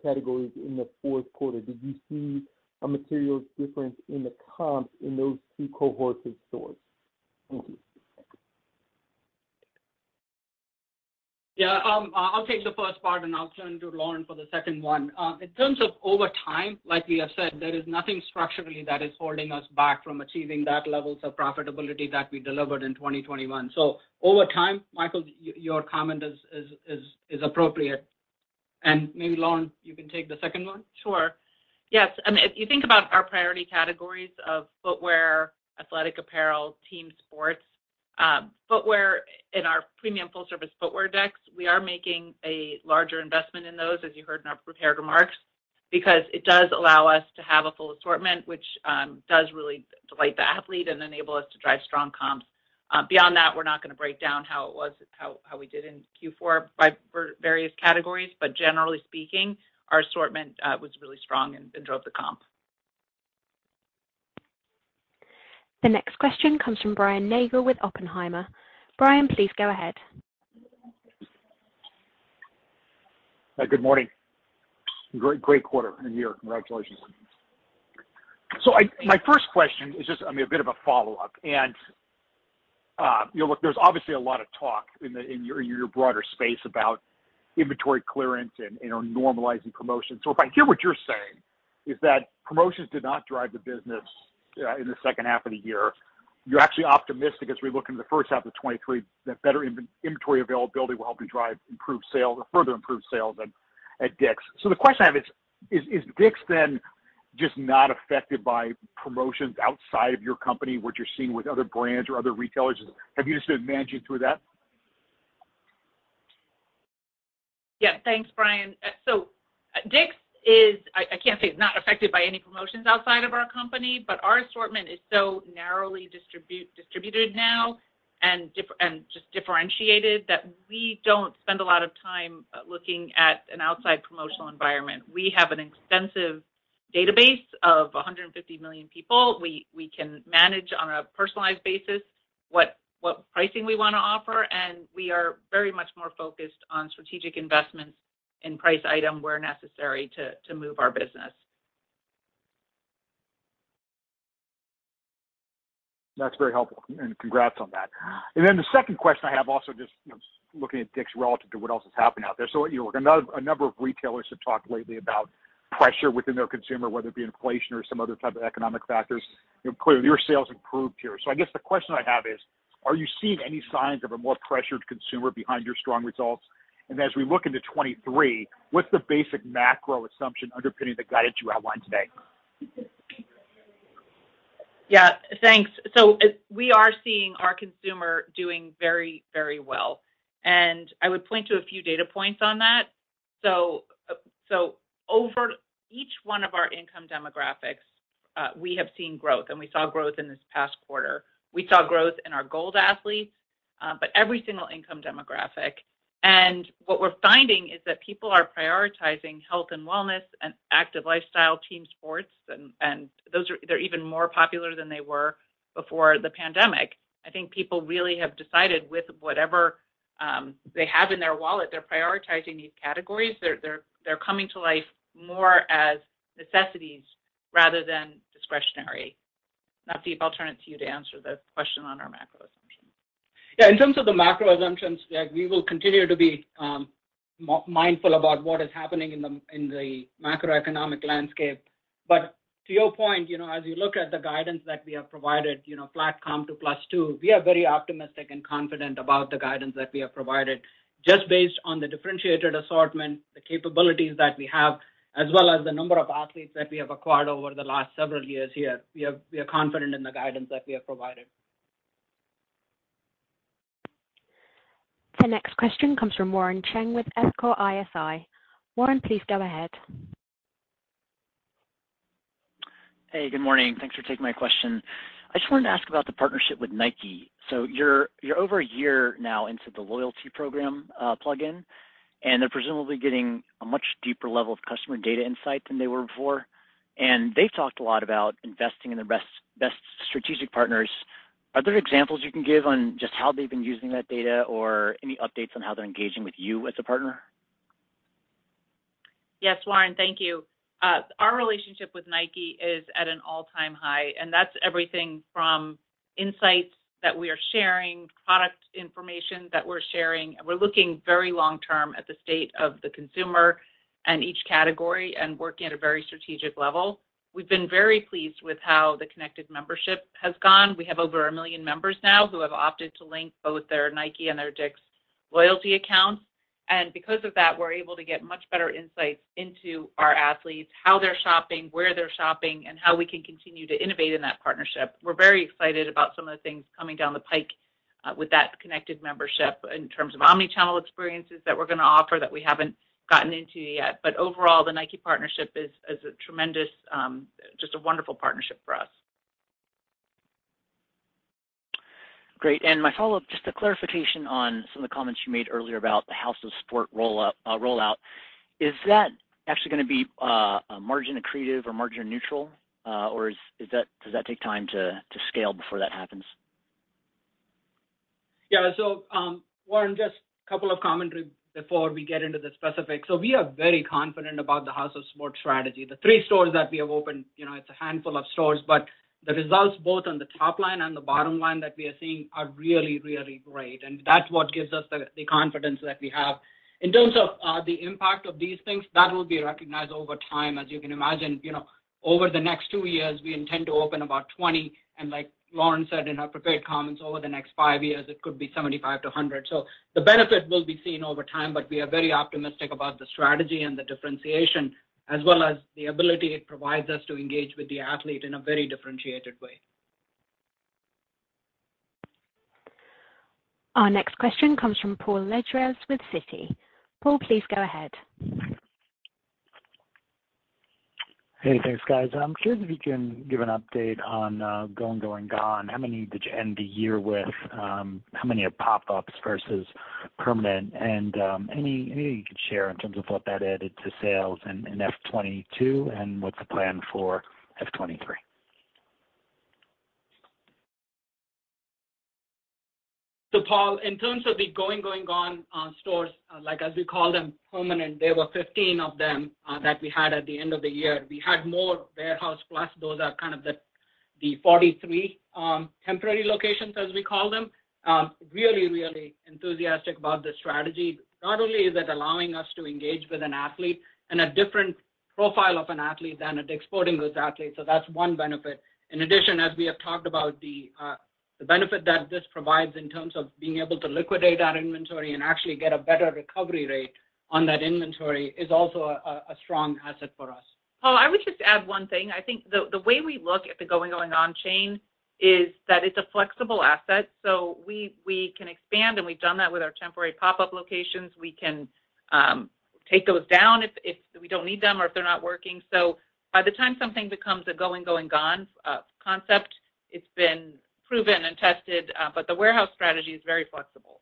categories in the fourth quarter? Did you see a material difference in the comps in those two cohorts of stores? Thank you. Yeah, um, uh, I'll take the first part, and I'll turn to Lauren for the second one. Uh, in terms of over time, like we have said, there is nothing structurally that is holding us back from achieving that levels of profitability that we delivered in 2021. So Over time, Michael, your comment is appropriate. And maybe Lauren, you can take the second one. Sure. Yes. I mean, if you think about our priority categories of footwear, athletic apparel, team sports, Uh, footwear in our premium full service footwear decks, we are making a larger investment in those, as you heard in our prepared remarks, because it does allow us to have a full assortment, which um, does really delight the athlete and enable us to drive strong comps. Uh, beyond that, we're not gonna break down how it was how we did in Q4 by various categories. But generally speaking, our assortment uh, was really strong and drove the comp. The next question comes from Brian Nagel with Oppenheimer. Brian, please go ahead. Good morning. Great quarter and year. Congratulations. So, my first question is just, I mean, a bit of a follow-up. And, uh, you know, look, there's obviously a lot of talk in your broader space about inventory clearance and, you know, normalizing promotions. So if I hear what you're saying is that promotions did not drive the business Uh, in the second half of the year. You're actually optimistic as we look into the first half of 2023 that better inventory availability will help you drive improved sales or further improved sales at DICK'S. The question I have is DICK'S then just not affected by promotions outside of your company, what you're seeing with other brands or other retailers? Have you just been managing through that? Yeah. Thanks, Brian. Uh, uh, DICK'S is, I can't say it's not affected by any promotions outside of our company, but our assortment is so narrowly distributed now and just differentiated that we don't spend a lot of time uh, looking at an outside promotional environment. We have an extensive database of 150 million people. We we can manage on a personalized basis what what pricing we wanna offer, and we are very much more focused on strategic investments in price item where necessary to move our business. That's very helpful, and congrats on that. And then the second question I have also just, you know, looking at DICK'S relative to what else is happening out there. So you know, a number of retailers have talked lately about pressure within their consumer, whether it be inflation or some other type of economic factors. You know, clearly your sales improved here. So I guess the question I have is, are you seeing any signs of a more pressured consumer behind your strong results? And as we look into 2023, what's the basic macro assumption underpinning the guidance you outlined today? Yeah. Thanks. So uh, we are seeing our consumer doing very, very well, and I would point to a few data points on that. So uh, over each one of our income demographics, uh, we have seen growth, and we saw growth in this past quarter. We saw growth in our gold athletes, but every single income demographic. And what we're finding is that people are prioritizing health and wellness and active lifestyle team sports, and those are they're even more popular than they were before the pandemic. I think people really have decided with whatever um, they have in their wallet, they're prioritizing these categories. They're they're coming to life more as necessities rather than discretionary. Navdeep, I'll turn it to you to answer the question on our macro assumptions. Yeah. In terms of the macro assumptions, we will continue to be um, mindful about what is happening in the macroeconomic landscape. But to your point, you know, as you look at the guidance that we have provided, you know, flat comp to +2, we are very optimistic and confident about the guidance that we have provided just based on the differentiated assortment, the capabilities that we have, as well as the number of athletes that we have acquired over the last several years here. We are confident in the guidance that we have provided. The next question comes from Warren Cheng with Evercore ISI. Warren, please go ahead. Hey, good morning. Thanks for taking my question. I just wanted to ask about the partnership with Nike. So you're over a year now into the loyalty program uh, plugin, and they're presumably getting a much deeper level of customer data insight than they were before. And they've talked a lot about investing in their best strategic partners. Are there examples you can give on just how they've been using that data or any updates on how they're engaging with you as a partner? Yes, Warren, thank you. Uh, our relationship with Nike is at an all-time high, and that's everything from insights that we are sharing, product information that we're sharing. We're looking very long term at the state of the consumer and each category and working at a very strategic level. We've been very pleased with how the connected membership has gone. We have over a 1 million members now who have opted to link both their Nike and their DICK'S loyalty accounts. And because of that, we're able to get much better insights into our athletes, how they're shopping, where they're shopping, and how we can continue to innovate in that partnership. We're very excited about some of the things coming down the pike uh, with that connected membership in terms of omni-channel experiences that we're gonna offer that we haven't gotten into yet. But overall, the Nike partnership is a tremendous, um, just a wonderful partnership for us. Great. And my follow-up, just a clarification on some of the comments you made earlier about the House of Sport uh, rollout. Is that actually gonna be uh, a margin accretive or margin neutral? Uh, or does that take time to scale before that happens? Yeah. So um Warren, just a couple of commentary before we get into the specifics. So we are very confident about the House of Sport strategy. The three stores that we have opened, you know, it's a handful of stores, but the results both on the top line and the bottom line that we are seeing are really, really great. And that's what gives us the the confidence that we have. In terms of uh, the impact of these things, that will be recognized over time. As you can imagine, you know, over the next two years, we intend to open about 20. And Like Lauren said in her prepared comments, over the next five years, it could be 75-100. The benefit will be seen over time, but we are very optimistic about the strategy and the differentiation, as well as the ability it provides us to engage with the athlete in a very differentiated way. Our next question comes from Paul Lejuez with Citi. Paul, please go ahead. Hey, thanks, guys. I'm curious if you can give an update on Going, Going, Gone. How many did you end the year with? How many are pop-ups versus permanent? And um any anything you could share in terms of what that added to sales in FY 2022, and what's the plan for FY 2023? Paul, in terms of the Going, Going, Gone uh, stores, uh, like as we call them, permanent, there were 15 of them uh, that we had at the end of the year. We had more Warehouse Plus. Those are kind of the 43 um, temporary locations, as we call them. Um, really really enthusiastic about the strategy. Not only is it allowing us to engage with an athlete and a different profile of an athlete than a DICK'S Sporting Goods athlete, so that's one benefit. In addition, as we have talked about the benefit that this provides in terms of being able to liquidate our inventory and actually get a better recovery rate on that inventory is also a strong asset for us. Paul, I would just add one thing. I think the way we look at the Going, Going, Gone chain is that it's a flexible asset, so we can expand, and we've done that with our temporary pop-up locations. We can um, take those down if we don't need them or if they're not working. So by the time something becomes a Going, Going, Gone uh, concept, it's been proven and tested, uh, but the warehouse strategy is very flexible.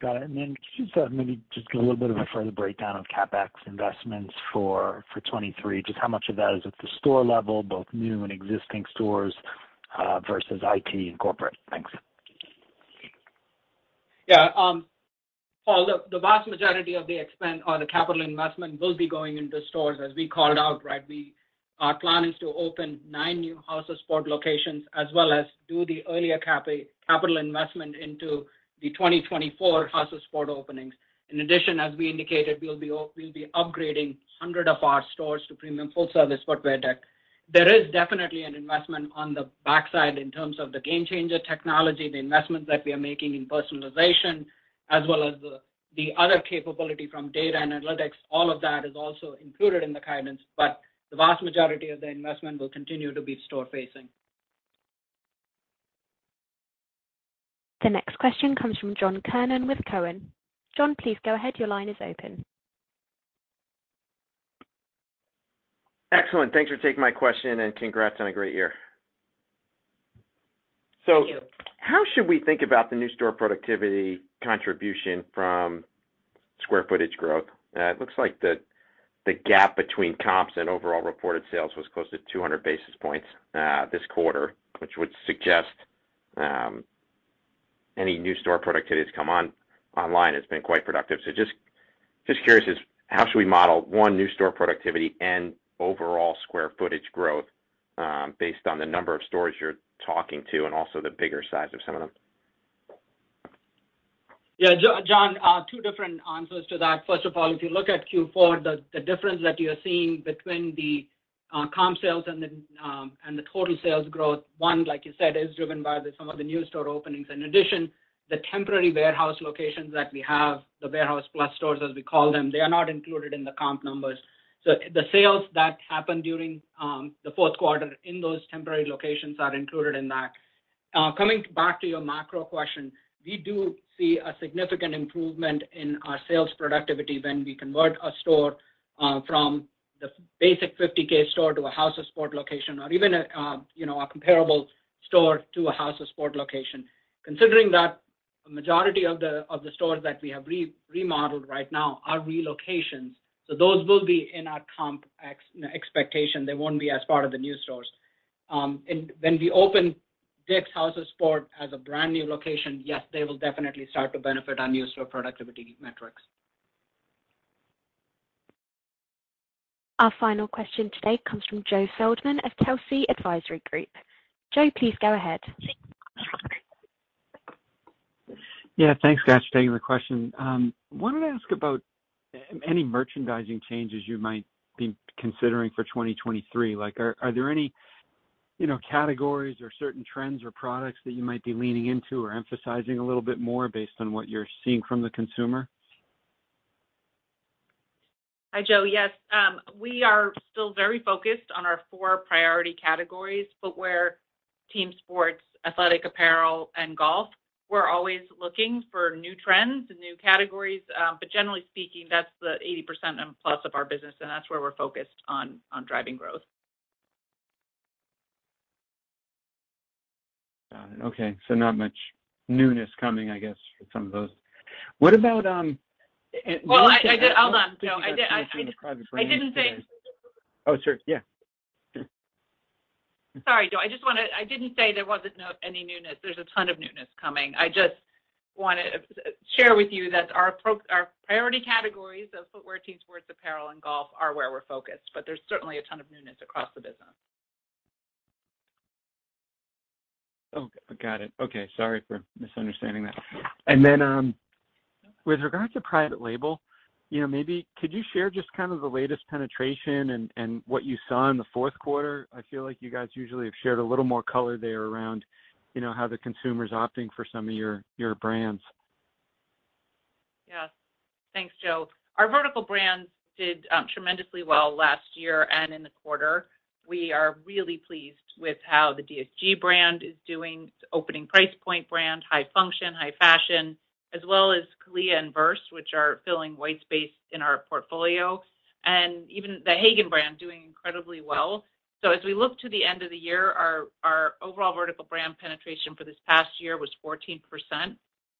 Got it. And then just uh, maybe just a little bit of a further breakdown of CapEx investments for 2023. Just how much of that is at the store level, both new and existing stores, uh, versus IT and corporate? Thanks. Yeah. Um, Paul, the vast majority of the expense or the capital investment will be going into stores. As we called out, right, our plan is to open nine new House of Sport locations as well as do the earlier capital investment into the 2024 House of Sport openings. In addition, as we indicated, we'll be we'll be upgrading 100 of our stores to premium full-service footwear deck. There is definitely an investment on the backside in terms of the GameChanger technology, the investments that we are making in personalization, as well as the other capability from data analytics. All of that is also included in the guidance, but the vast majority of the investment will continue to be store-facing. The next question comes from John Kernan with Cowen. John, please go ahead. Your line is open. Excellent. Thanks for taking my question, and congrats on a great year. Thank you. How should we think about the new store productivity contribution from square footage growth? Uh, it looks like the gap between comps and overall reported sales was close to 200 basis points uh, this quarter, which would suggest um, any new store productivity that's come on online has been quite productive. So just just curious is how should we model, one, new store productivity and overall square footage growth um, based on the number of stores you're talking to and also the bigger size of some of them? Yeah, John, uh, two different answers to that. First of all, if you look at Q4, the difference that you're seeing between the uh, comp sales um and the total sales growth, one, like you said, is driven by some of the new store openings. In addition, the temporary warehouse locations that we have, the Warehouse Plus stores, as we call them, they are not included in the comp numbers. So the sales that happened during um, the fourth quarter in those temporary locations are included in that. Uh, coming back to your macro question, we do see a significant improvement in our sales productivity when we convert a store uh, from the basic 50K store to a House of Sport location or even a, uh, you know, a comparable store to a House of Sport location. Considering that a majority of the stores that we have remodeled right now are relocations, so those will be in our comp expectation. They won't be as part of the new stores. Um, and when we open DICK'S House of Sport as a brand new location, yes, they will definitely start to benefit our new store productivity metrics. Our final question today comes from Joe Feldman of Telsey Advisory Group. Joe, please go ahead. Yeah, thanks, guys, for taking the question. Um, wanted to ask about um, any merchandising changes you might be considering for 2023. Like, are there any, you know, categories or certain trends or products that you might be leaning into or emphasizing a little bit more based on what you're seeing from the consumer? Hi, Joe. Yes, um, we are still very focused on our four priority categories: footwear, team sports, athletic apparel, and golf. We're always looking for new trends and new categories, um, but generally speaking, that's the 80% and plus of our business, and that's where we're focused on driving growth. Got it. Okay. Not much newness coming, I guess, for some of those. What about? Um well, I did. hold on, Joe. I didn't say. Oh, sure. Yeah. Sorry, Joe. I just want to I didn't say there wasn't any newness. There's a ton of newness coming. I just wanna share with you that our priority categories of footwear, team sports, apparel, and golf are where we're focused, but there's certainly a ton of newness across the business. Okay. Got it. Okay. Sorry for misunderstanding that. And then, um, with regards to private label, you know, maybe could you share just kind of the latest penetration and what you saw in the fourth quarter? I feel like you guys usually have shared a little more color there around, you know, how the consumer's opting for some of your brands. Yes. Thanks, Joe. Our vertical brands did um, tremendously well last year and in the quarter. We are really pleased with how the DSG brand is doing. It's opening price point brand, high function, high fashion, as well as CALIA and VRST, which are filling white space in our portfolio, and even the Hagen brand doing incredibly well. So as we look to the end of the year, our overall vertical brand penetration for this past year was 14%.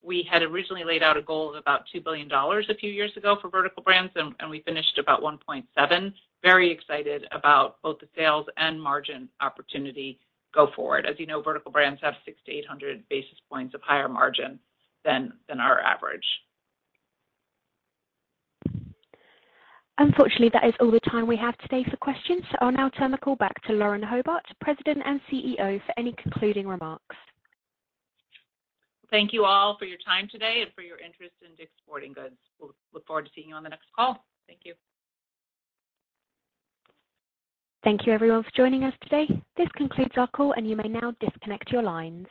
We had originally laid out a goal of about $2 billion a few years ago for vertical brands, and we finished about $1.7 billion. Very excited about both the sales and margin opportunity go forward. As you know, vertical brands have 600-800 basis points of higher margin than our average. Unfortunately, that is all the time we have today for questions. I'll now turn the call back to Lauren Hobart, President and CEO, for any concluding remarks. Thank you all for your time today and for your interest in DICK'S Sporting Goods. We'll look forward to seeing you on the next call. Thank you. Thank you everyone for joining us today. This concludes our call, and you may now disconnect your lines.